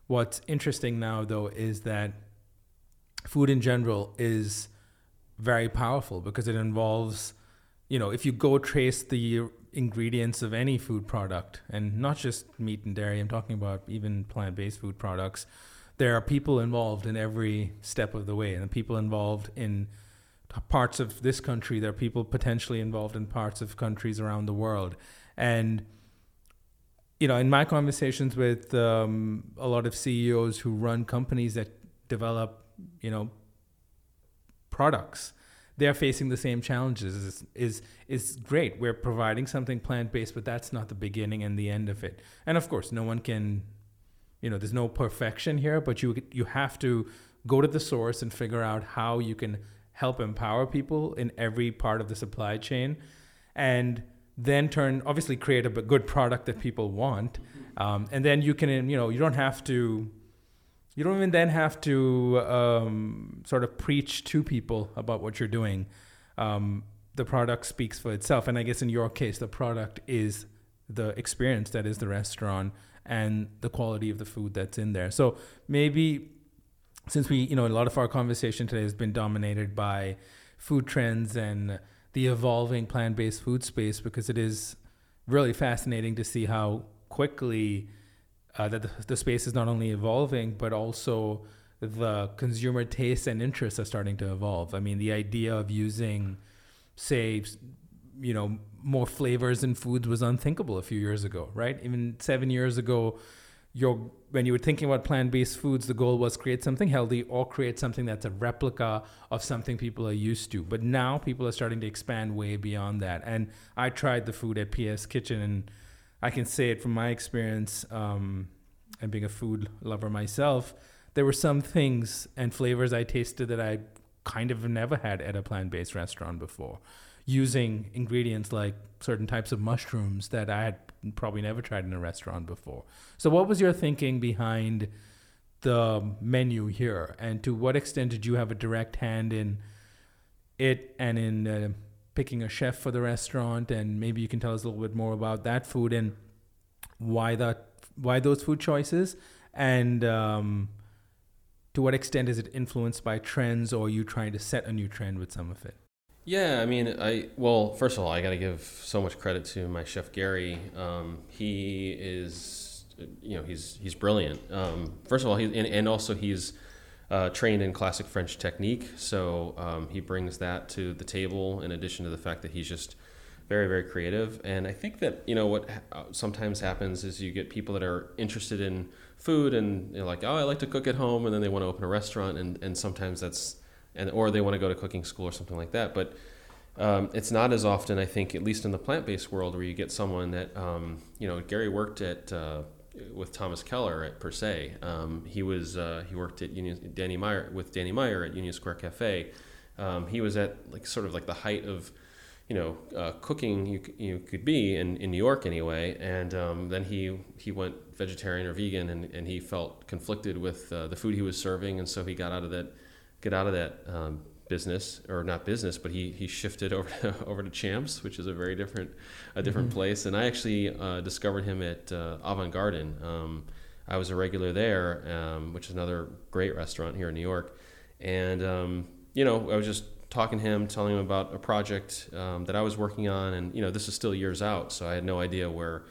What's interesting now though is that food in general is very powerful because it involves you know if you go trace the ingredients of any food product, and not just meat and dairy, I'm talking about even plant based food products, there are people involved in every step of the way, and people involved in parts of this country, there are people potentially involved in parts of countries around the world. And you know, in my conversations with um, a lot of CEOs who run companies that develop, you know, products, they're facing the same challenges is is is great. We're providing something plant-based but that's not the beginning and the end of it. And of course no one can you know there's no perfection here but you you have to go to the source and figure out how you can help empower people in every part of the supply chain and then turn obviously create a good product that people want. Um, and then you can you know you don't have to you don't even then have to um, sort of preach to people about what you're doing. Um, the product speaks for itself. And I guess in your case, the product is the experience that is the restaurant and the quality of the food that's in there. So maybe since we, you know, a lot of our conversation today has been dominated by food trends and the evolving plant based food space because it is really fascinating to see how quickly uh, that the, the, space is not only evolving, but also the consumer tastes and interests are starting to evolve. I mean, the idea of using, say, you know, more flavors in foods was unthinkable a few years ago, right? Even seven years ago, your when you were thinking about plant-based foods, the goal was create something healthy or create something that's a replica of something people are used to. But now people are starting to expand way beyond that. And I tried the food at PS Kitchen and I can say it from my experience um, and being a food lover myself. There were some things and flavors I tasted that I kind of never had at a plant based restaurant before, using ingredients like certain types of mushrooms that I had probably never tried in a restaurant before. So, what was your thinking behind the menu here? And to what extent did you have a direct hand in it and in uh, picking a chef for the restaurant, and maybe you can tell us a little bit more about that food and why that why those food choices, and um, to what extent is it influenced by trends, or you trying to set a new trend with some of it? Yeah, I mean, I well, first of all, I got to give so much credit to my chef Gary. Um, he is, you know, he's he's brilliant. Um, first of all, he and, and also he's uh, trained in classic French technique, so um, he brings that to the table. In addition to the fact that he's just very very creative, and I think that you know what uh, sometimes happens is you get people that are interested in food and they're like, oh, I like to cook at home, and then they want to open a restaurant, and and sometimes that's and or they want to go to cooking school or something like that, but. Um, it's not as often, I think, at least in the plant-based world, where you get someone that, um, you know, Gary worked at uh, with Thomas Keller at Per Se. Um, he was uh, he worked at Union Danny Meyer with Danny Meyer at Union Square Cafe. Um, he was at like sort of like the height of you know, uh, cooking you you could be in, in New York anyway. And um, then he he went vegetarian or vegan, and, and he felt conflicted with uh, the food he was serving, and so he got out of that get out of that um, business or not business, but he he shifted over to, over to Champs, which is a very different a different mm-hmm. place. And I actually uh, discovered him at uh, Avant Garden. Um, I was a regular there, um, which is another great restaurant here in New York. And um, you know, I was just talking to him, telling him about a project um, that I was working on, and you know, this is still years out, so I had no idea where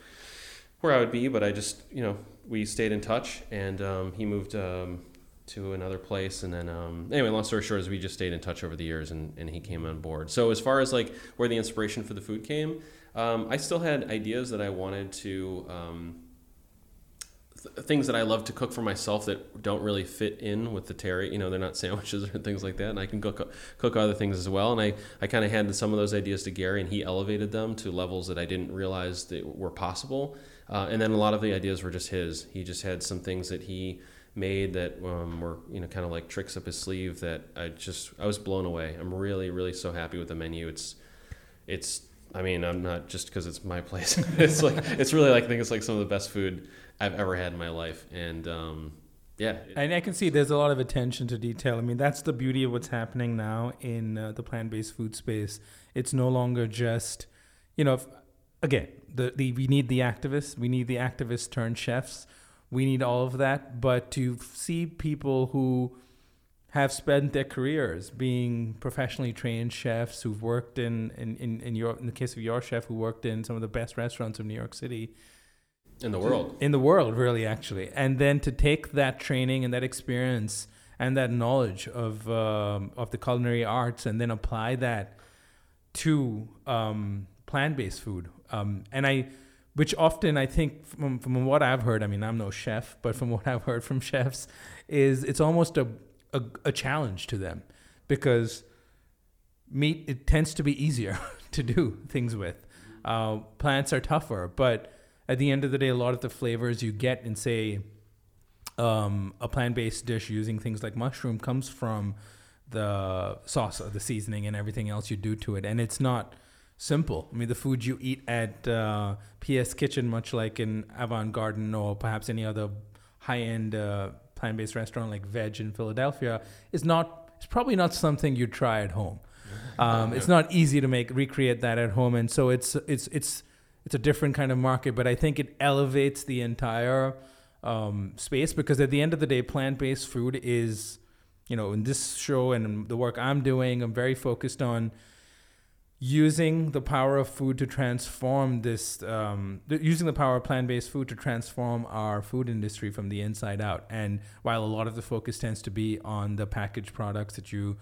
where I would be. But I just, you know, we stayed in touch, and um, he moved um, to another place, and then um, anyway, long story short, is we just stayed in touch over the years, and, and he came on board. So as far as like where the inspiration for the food came, um, I still had ideas that I wanted to um, things that I love to cook for myself that don't really fit in with the Terri. You know, they're not sandwiches or things like that. And I can cook cook other things as well. And I, I kind of handed some of those ideas to Gary, and he elevated them to levels that I didn't realize that were possible. Uh, and then a lot of the ideas were just his. He just had some things that he made that um, were you know kind of like tricks up his sleeve that I just I was blown away. I'm really really so happy with the menu. It's it's I mean I'm not just because it's my place. it's like it's really like I think it's like some of the best food I've ever had in my life. And um, yeah, and I can see there's a lot of attention to detail. I mean, that's the beauty of what's happening now in uh, the plant-based food space. It's no longer just, you know, if, again, the, the we need the activists, we need the activists turned chefs, we need all of that. But to see people who have spent their careers being professionally trained chefs who've worked in in, in, in your in the case of your chef who worked in some of the best restaurants of New York City. In the world. In the world really actually. And then to take that training and that experience and that knowledge of um, of the culinary arts and then apply that to um, plant-based food. Um, and I which often I think from, from what I've heard I mean I'm no chef but from what I've heard from chefs is it's almost a, a, a challenge to them because meat it tends to be easier to do things with uh, plants are tougher but at the end of the day, a lot of the flavors you get in, say, um, a plant based dish using things like mushroom comes from the sauce the seasoning and everything else you do to it. And it's not simple. I mean, the food you eat at uh, PS Kitchen, much like in Avant Garden or perhaps any other high end uh, plant based restaurant like Vedge in Philadelphia, is not, it's probably not something you try at home. Um, it's not easy to make recreate that at home, and so it's it's it's it's a different kind of market, but I think it elevates the entire um, space because at the end of the day, plant based food is, you know, in this show and the work I'm doing, I'm very focused on using the power of food to transform this, um, using the power of plant based food to transform our food industry from the inside out. And while a lot of the focus tends to be on the packaged products that you,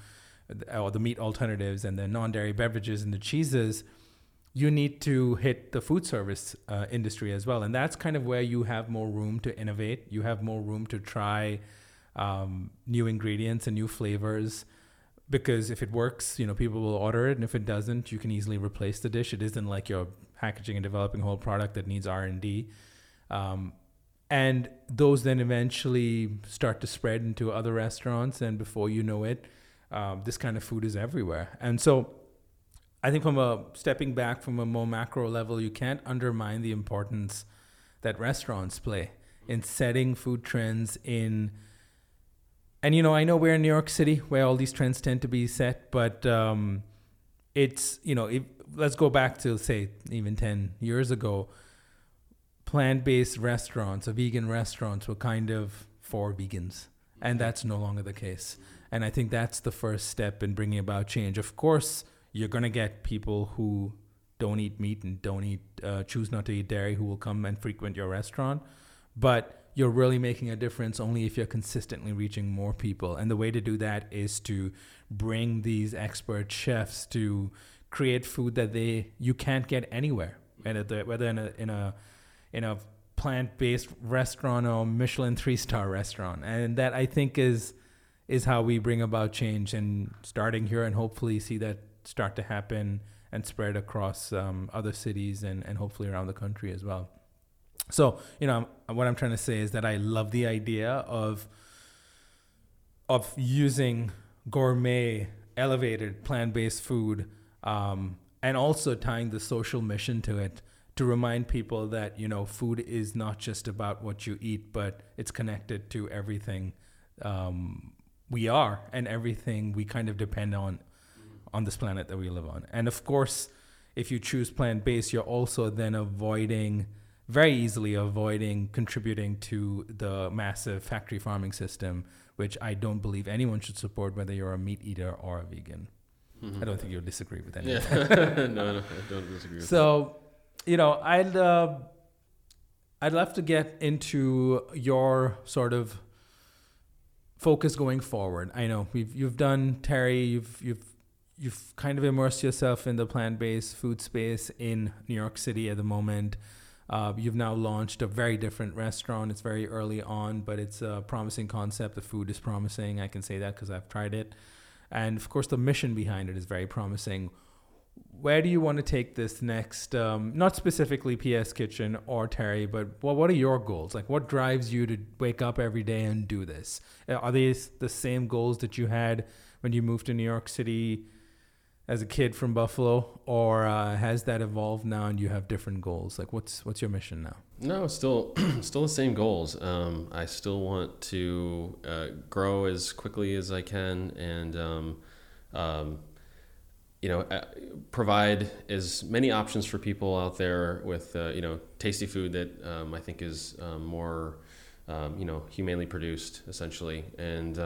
or the meat alternatives and the non dairy beverages and the cheeses, you need to hit the food service uh, industry as well. And that's kind of where you have more room to innovate. You have more room to try um, new ingredients and new flavors because if it works, you know, people will order it. And if it doesn't, you can easily replace the dish. It isn't like you're packaging and developing a whole product that needs R&D. Um, and those then eventually start to spread into other restaurants. And before you know it, um, this kind of food is everywhere. And so I think from a stepping back from a more macro level, you can't undermine the importance that restaurants play in setting food trends in and you know i know we're in new york city where all these trends tend to be set but um, it's you know if, let's go back to say even 10 years ago plant-based restaurants or vegan restaurants were kind of for vegans and that's no longer the case. And i think that's the first step in bringing about change. Of course you're going to get people who don't eat meat and don't eat uh, choose not to eat dairy who will come and frequent your restaurant but you're really making a difference only if you're consistently reaching more people. And the way to do that is to bring these expert chefs to create food that they you can't get anywhere. Whether whether in a in a in a plant-based restaurant or Michelin three-star restaurant. And that I think is is how we bring about change and starting here and hopefully see that start to happen and spread across um, other cities and, and hopefully around the country as well. So, you know, what I'm trying to say is that I love the idea of of using gourmet, elevated plant-based food um, and also tying the social mission to it to remind people that you know food is not just about what you eat, but it's connected to everything um, we are and everything we kind of depend on on this planet that we live on. And of course, if you choose plant based, you're also then avoiding very easily avoiding contributing to the massive factory farming system, which I don't believe anyone should support, whether you're a meat eater or a vegan. Mm-hmm. I don't think you'll disagree with that. Yeah. no, no, I don't disagree. With. So, you know, I'd uh, I'd love to get into your sort of focus going forward. I know we've you've done Terry, you've you've you've kind of immersed yourself in the plant-based food space in New York City at the moment. Uh, you've now launched a very different restaurant. It's very early on, but it's a promising concept. The food is promising. I can say that because I've tried it. And of course, the mission behind it is very promising. Where do you want to take this next? Um, not specifically PS Kitchen or Terri, but well, what are your goals? Like, what drives you to wake up every day and do this? Are these the same goals that you had when you moved to New York City as a kid from Buffalo, or uh, has that evolved now and you have different goals? Like, what's what's your mission now? No, still still the same goals. Um, I still want to uh, grow as quickly as I can, and um, um, you know, uh, provide as many options for people out there with uh, you know tasty food that um, I think is um, more um, you know humanely produced, essentially, and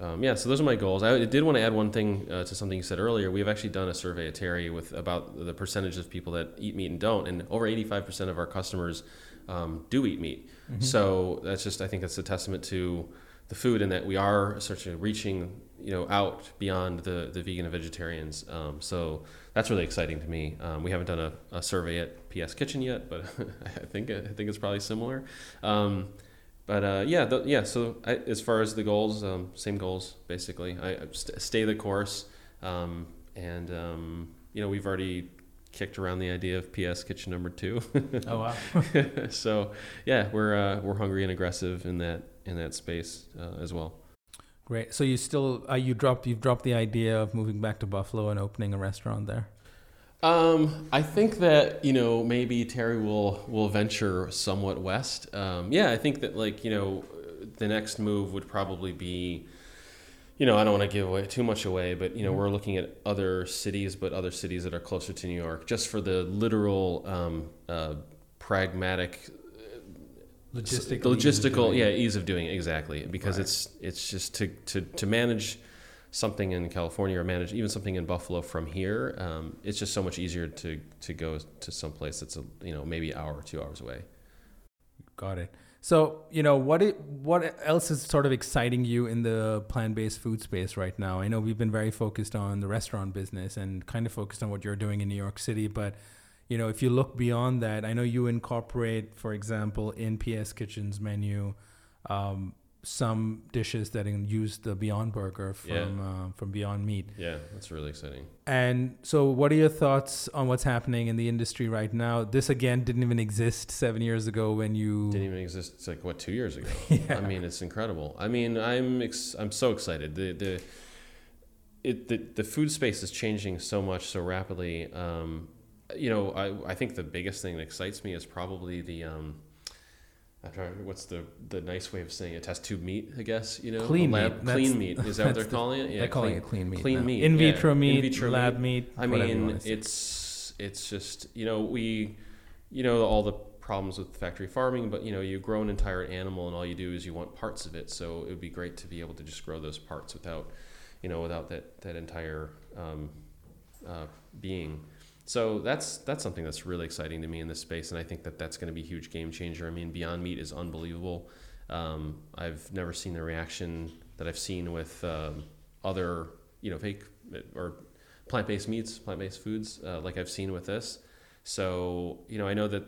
um, yeah, so those are my goals. I did want to add one thing uh, to something you said earlier. We've actually done a survey at Terri with about the percentage of people that eat meat and don't, and over 85% of our customers um, do eat meat. Mm-hmm. So that's just, I think that's a testament to the food and that we are essentially reaching, you know, out beyond the, the vegan and vegetarians. Um, so that's really exciting to me. Um, we haven't done a, a, survey at PS Kitchen yet, but I think I think it's probably similar. But uh, yeah, the, yeah. So I, as far as the goals, um, same goals basically. I, I st- stay the course, um, and um, you know we've already kicked around the idea of PS Kitchen number two. oh wow! so yeah, we're uh, we're hungry and aggressive in that in that space uh, as well. Great. So you still uh, you dropped you've dropped the idea of moving back to Buffalo and opening a restaurant there. Um, I think that you know maybe Terri will will venture somewhat west. Um, yeah, I think that like you know the next move would probably be, you know, I don't want to give away too much away, but you know we're looking at other cities, but other cities that are closer to New York, just for the literal um, uh, pragmatic. Logistic, logistical, ease yeah, ease of doing it exactly because right. it's it's just to, to to manage something in California or manage even something in Buffalo from here, um, it's just so much easier to to go to some place that's a you know maybe hour or two hours away. Got it. So you know what it, what else is sort of exciting you in the plant based food space right now? I know we've been very focused on the restaurant business and kind of focused on what you're doing in New York City, but you know if you look beyond that, I know you incorporate, for example, in PS Kitchen's menu. Um, some dishes that use the Beyond Burger from yeah. uh, from Beyond Meat. Yeah, that's really exciting. And so, what are your thoughts on what's happening in the industry right now? This again didn't even exist seven years ago when you didn't even exist. It's like what two years ago. yeah. I mean, it's incredible. I mean, I'm ex- I'm so excited. The the it the, the food space is changing so much so rapidly. Um, you know, I I think the biggest thing that excites me is probably the um, I'm trying. What's the the nice way of saying it? Test tube meat, I guess. You know, clean lab, meat. Clean meat. Is that what they're the, calling it? Yeah, they're calling clean, it clean meat. Clean now. meat. In vitro yeah. meat. In vitro lab meat. meat I mean, it's it's just you know we, you know all the problems with factory farming, but you know you grow an entire animal and all you do is you want parts of it. So it would be great to be able to just grow those parts without, you know, without that that entire um, uh, being. So that's that's something that's really exciting to me in this space, and I think that that's going to be a huge game changer. I mean, Beyond Meat is unbelievable. Um, I've never seen the reaction that I've seen with um, other, you know, fake or plant-based meats, plant-based foods, uh, like I've seen with this. So you know, I know that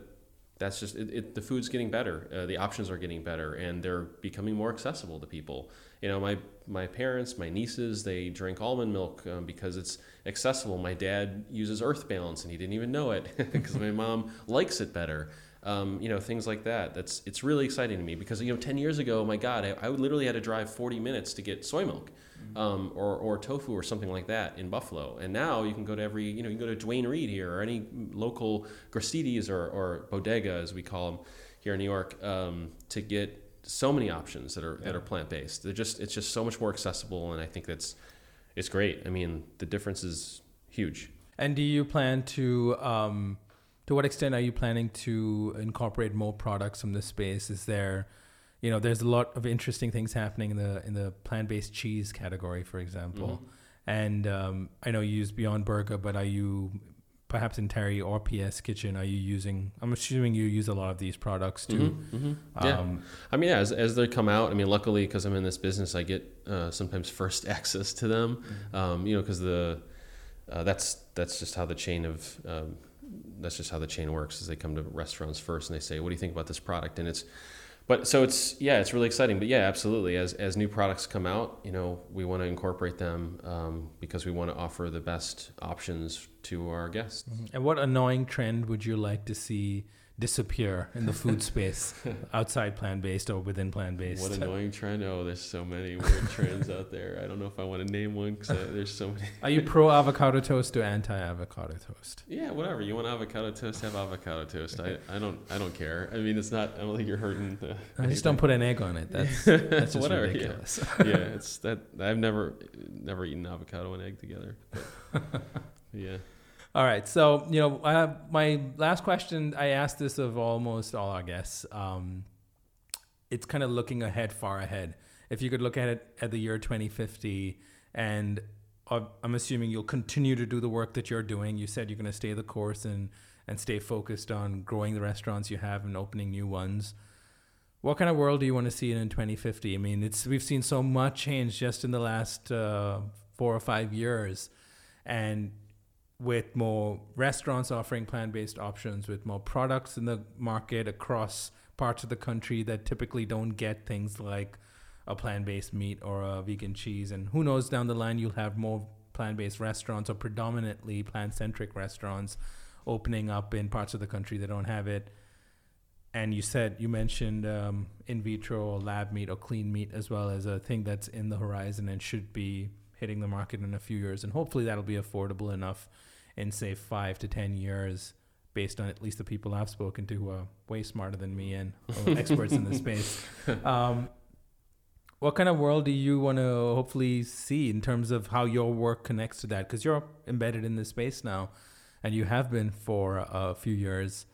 that's just it, it, the food's getting better uh, the options are getting better and they're becoming more accessible to people you know my my parents my nieces they drink almond milk um, because it's accessible. My dad uses earth balance and he didn't even know it because my mom likes it better. Um, you know things like that. That's it's really exciting to me because you know 10 years ago my god I, I literally had to drive 40 minutes to get soy milk um, or or tofu or something like that in Buffalo. And now you can go to every you know you can go to Duane Reade here or any local Gristedes or or bodega as we call them here in New York um, to get so many options that are Yeah. that are plant based. They're just it's just so much more accessible, and I think that's it's great. I mean, the difference is huge. And do you plan to, um, to what extent are you planning to incorporate more products from this space? Is there, you know, there's a lot of interesting things happening in the in the plant-based cheese category, for example. And um, I know you use Beyond Burger, but are you perhaps in Terri or PS Kitchen? Are you using? I'm assuming you use a lot of these products too. Mhm, mhm. Yeah. Um, I mean, yeah, as, as they come out, I mean, luckily, because I'm in this business, I get uh, sometimes first access to them. Mm-hmm. Um, you know, because the uh, that's that's just how the chain of um, that's just how the chain works. Is they come to restaurants first and they say, "What do you think about this product?" And it's but so it's yeah, it's really exciting. But yeah, absolutely. As as new products come out, you know, we want to incorporate them um, because we want to offer the best options to our guests. And what annoying trend would you like to see disappear in the food space outside plant based or within plant based? What annoying trend! Oh, there's so many weird trends out there. I don't know if I want to name one because uh, there's so many. Are you pro avocado toast or anti avocado toast? Yeah, whatever. You want avocado toast? Have avocado toast. I, I don't I don't care. I mean, it's not. I don't think you're hurting. The, I just don't put an egg on it. That's that's just Whatever, yeah. ridiculous. yeah, it's that. I've never never eaten avocado and egg together. But, yeah. All right, so you know, my last question. I asked this of almost all our guests. Um, it's kind of looking ahead, far ahead. If you could look at it at the year 2050, and uh, I'm assuming you'll continue to do the work that you're doing. You said you're going to stay the course and and stay focused on growing the restaurants you have and opening new ones. What kind of world do you want to see in 2050? I mean, it's we've seen so much change just in the last uh, four or five years, and with more restaurants offering plant-based options, with more products in the market across parts of the country that typically don't get things like a plant-based meat or a vegan cheese, and who knows down the line you'll have more plant-based restaurants or predominantly plant-centric restaurants opening up in parts of the country that don't have it. And you said you mentioned um, in vitro or lab meat or clean meat as well as a thing that's in the horizon and should be hitting the market in a few years. And hopefully that'll be affordable enough in say five to ten years based on at least the people i've spoken to who are way smarter than me and experts in the space. Um, what kind of world do you want to hopefully see in terms of how your work connects to that? Because you're embedded in this space now and you have been for a few years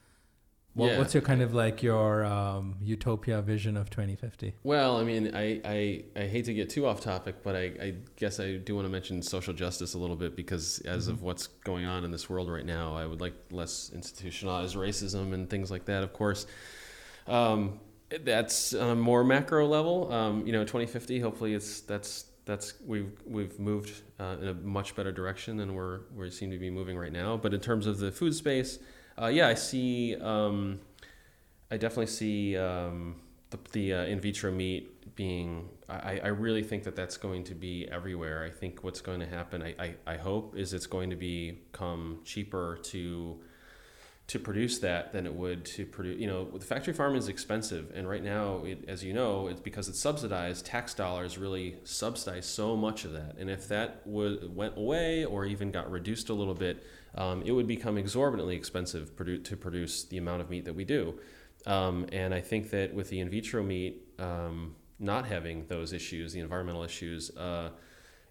what, Yeah. What's your kind of like your um, utopia vision of 2050? Well, I mean, I, I, I hate to get too off topic, but I, I guess I do want to mention social justice a little bit because as of what's going on in this world right now, I would like less institutionalized racism and things like that, of course. Um, that's on a more macro level. Um, you know, 2050, hopefully it's that's that's we've we've moved uh, in a much better direction than we're we seem to be moving right now. But in terms of the food space, uh, yeah, I see. Um, I definitely see um, the, the uh, in vitro meat being. I, I really think that that's going to be everywhere. I think what's going to happen. I, I, I hope is it's going to become cheaper to to produce that than it would to produce. You know, the factory farm is expensive, and right now, it, as you know, it's because it's subsidized. Tax dollars really subsidize so much of that, and if that went away or even got reduced a little bit, um, it would become exorbitantly expensive produ- to produce the amount of meat that we do. Um, and I think that with the in vitro meat um, not having those issues, the environmental issues, uh,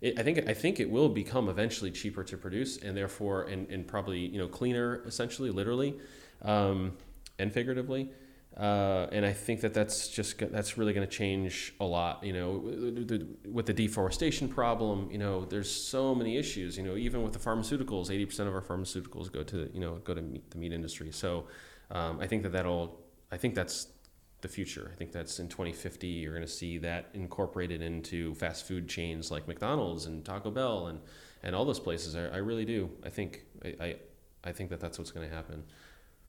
it, I think I think it will become eventually cheaper to produce, and therefore, and, and probably you know cleaner, essentially, literally, um, and figuratively. Uh, and I think that that's just that's really going to change a lot. You know, with the- deforestation problem, you know, there's so many issues. You know, even with the pharmaceuticals, eighty percent of our pharmaceuticals go to you know go to meat, the meat industry. So um, I think that that'll I think that's the future. I think that's in 2050. You're going to see that incorporated into fast food chains like McDonald's and Taco Bell and, and all those places. I, I really do. I think I, I, I think that that's what's going to happen.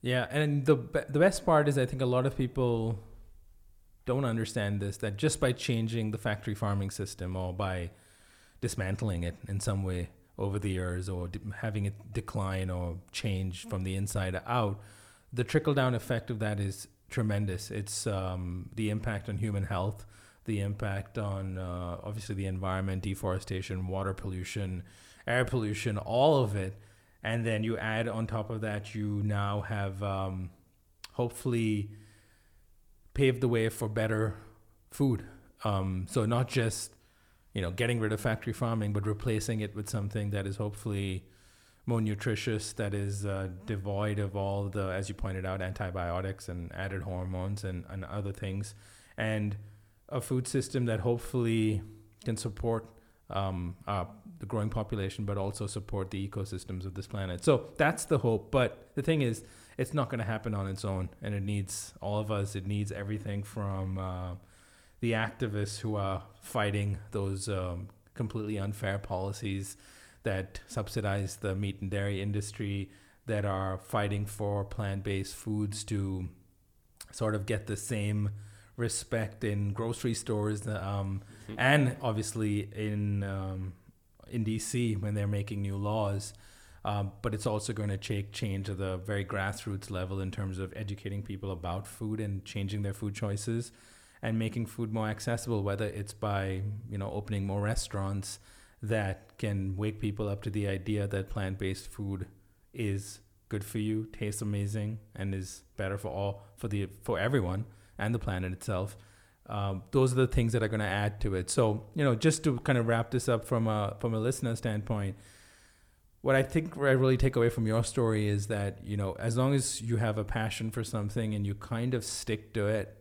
Yeah, and the the best part is I think a lot of people don't understand this that just by changing the factory farming system or by dismantling it in some way over the years or de- having it decline or change from the inside out, the trickle down effect of that is tremendous. It's um, the impact on human health, the impact on uh, obviously the environment, deforestation, water pollution, air pollution, all of it, and then you add on top of that, you now have um, hopefully paved the way for better food. Um, so not just you know getting rid of factory farming, but replacing it with something that is hopefully more nutritious, that is uh, devoid of all the, as you pointed out, antibiotics and added hormones and, and other things, and a food system that hopefully can support um, the growing population, but also support the ecosystems of this planet. So that's the hope. But the thing is, it's not going to happen on its own, and it needs all of us. It needs everything from uh, the activists who are fighting those um, completely unfair policies that subsidize the meat and dairy industry, that are fighting for plant based foods to sort of get the same respect in grocery stores, um, mm-hmm. and obviously in um, in DC when they're making new laws. Um, but it's also going to take change at the very grassroots level in terms of educating people about food and changing their food choices and making food more accessible, whether it's by you know opening more restaurants that can wake people up to the idea that plant-based food is good for you, tastes amazing, and is better for all for the for everyone and the planet itself. Um, those are the things that are going to add to it. So you know, just to kind of wrap this up from a from a listener standpoint, what I think I really take away from your story is that you know, as long as you have a passion for something and you kind of stick to it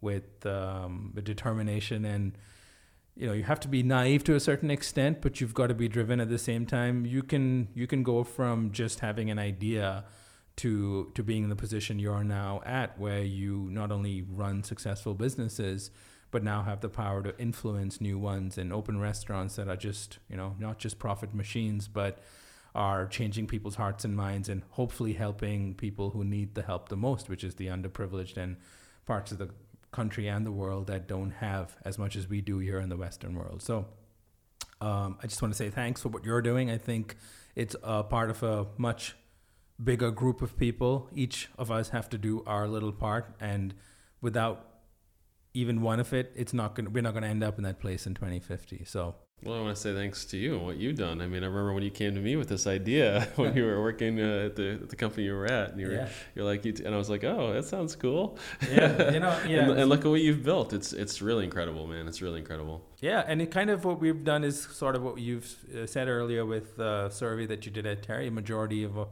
with um, determination and you know you have to be naive to a certain extent but you've got to be driven at the same time you can you can go from just having an idea to to being in the position you are now at where you not only run successful businesses but now have the power to influence new ones and open restaurants that are just you know not just profit machines but are changing people's hearts and minds and hopefully helping people who need the help the most which is the underprivileged and parts of the country and the world that don't have as much as we do here in the Western world. So um, I just want to say thanks for what you're doing. I think it's a part of a much bigger group of people. Each of us have to do our little part, and without even one of it, it's not going. We're not going to end up in that place in 2050. So well, I want to say thanks to you and what you've done. I mean, I remember when you came to me with this idea when you were working uh, at the, the company you were at, and you were, yeah. you're like, you t- and I was like, oh, that sounds cool. Yeah, you know, yeah. and, and, look at what you've built. It's it's really incredible, man. It's really incredible. Yeah, and it kind of what we've done is sort of what you've uh, said earlier with the survey that you did at Terri. Majority of uh,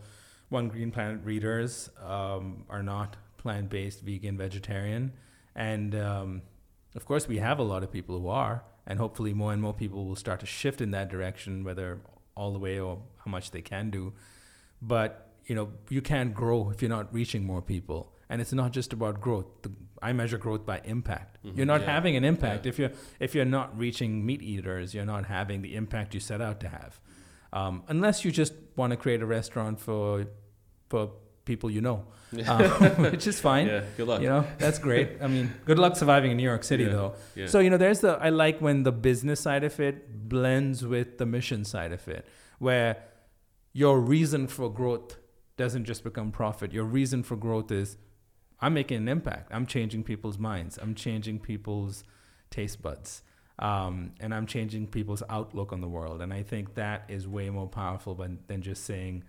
One Green Planet readers um, are not plant based, vegan, vegetarian, and um, of course, we have a lot of people who are and hopefully more and more people will start to shift in that direction, whether all the way or how much they can do. But you know, you can't grow if you're not reaching more people, and it's not just about growth. The, I measure growth by impact. Mm-hmm. You're not yeah. having an impact yeah. if you're if you're not reaching meat eaters. You're not having the impact you set out to have, um, unless you just want to create a restaurant for for people you know, um, which is fine. Yeah, good luck. You know, that's great. I mean, good luck surviving in New York City, yeah, though. Yeah. So you know, there's the I like when the business side of it blends with the mission side of it, where your reason for growth doesn't just become profit. Your reason for growth is I'm making an impact. I'm changing people's minds. I'm changing people's taste buds. Um, and I'm changing people's outlook on the world. And I think that is way more powerful than, than just saying,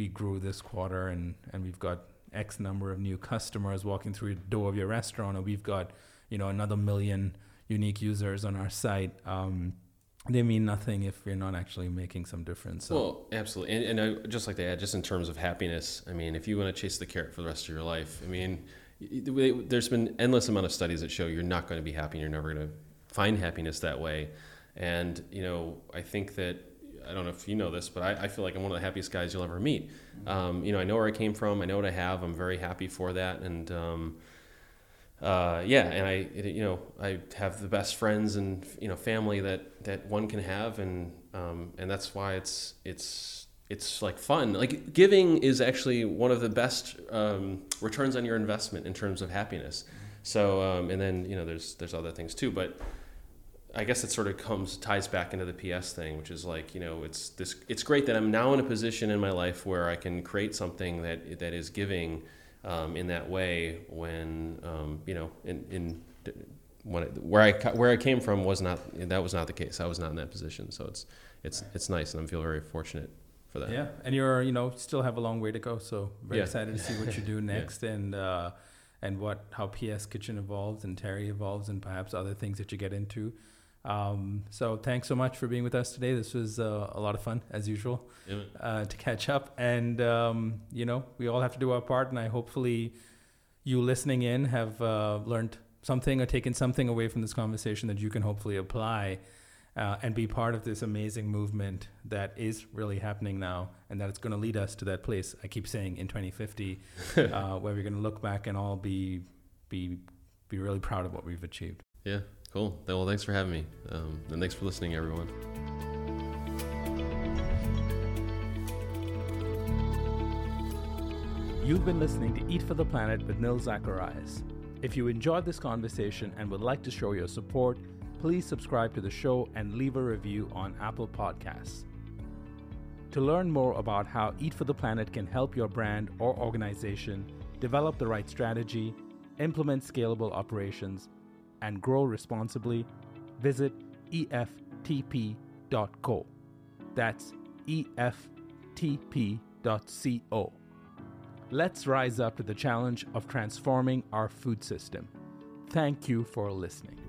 we grew this quarter and, and we've got X number of new customers walking through the door of your restaurant, or we've got, you know, another million unique users on our site. Um, they mean nothing if you're not actually making some difference. So. Well, absolutely, and, and I just like to add, just in terms of happiness. I mean, if you want to chase the carrot for the rest of your life, I mean, there's been endless amount of studies that show you're not going to be happy. and You're never going to find happiness that way. And you know, I think that I don't know if you know this, but I, I, feel like I'm one of the happiest guys you'll ever meet. Um, you know, I know where I came from. I know what I have. I'm very happy for that. And um, uh, yeah, and I, you know, I have the best friends and you know family that that one can have, and um, and that's why it's it's it's like fun. Like giving is actually one of the best um, returns on your investment in terms of happiness. So um, and then you know there's there's other things too, but I guess it sort of comes ties back into the PS thing, which is like you know it's this it's great that I'm now in a position in my life where I can create something that that is giving um, in that way when um, you know in, in when I, where I where I came from was not that was not the case. I was not in that position. So it's it's it's nice, and I feel very fortunate for that. Yeah, and you're you know still have a long way to go. So very Yeah. excited to see what you do next and uh, and what how PS Kitchen evolves and Terri evolves and perhaps other things that you get into. Um, so thanks so much for being with us today. This was uh, a lot of fun as usual Yeah, uh, to catch up. And, um, you know, we all have to do our part. And I hopefully you listening in have uh, learned something or taken something away from this conversation that you can hopefully apply uh, and be part of this amazing movement that is really happening now and that it's going to lead us to that place I keep saying in 2050 uh, where we're going to look back and all be be be really proud of what we've achieved. Yeah, cool. Well, thanks for having me, um, and thanks for listening, everyone. You've been listening to Eat for the Planet with Nil Zacharias. If you enjoyed this conversation and would like to show your support, please subscribe to the show and leave a review on Apple Podcasts. To learn more about how Eat for the Planet can help your brand or organization develop the right strategy, implement scalable operations, and grow responsibly, visit EFTP.co. That's EFTP.co. Let's rise up to the challenge of transforming our food system. Thank you for listening.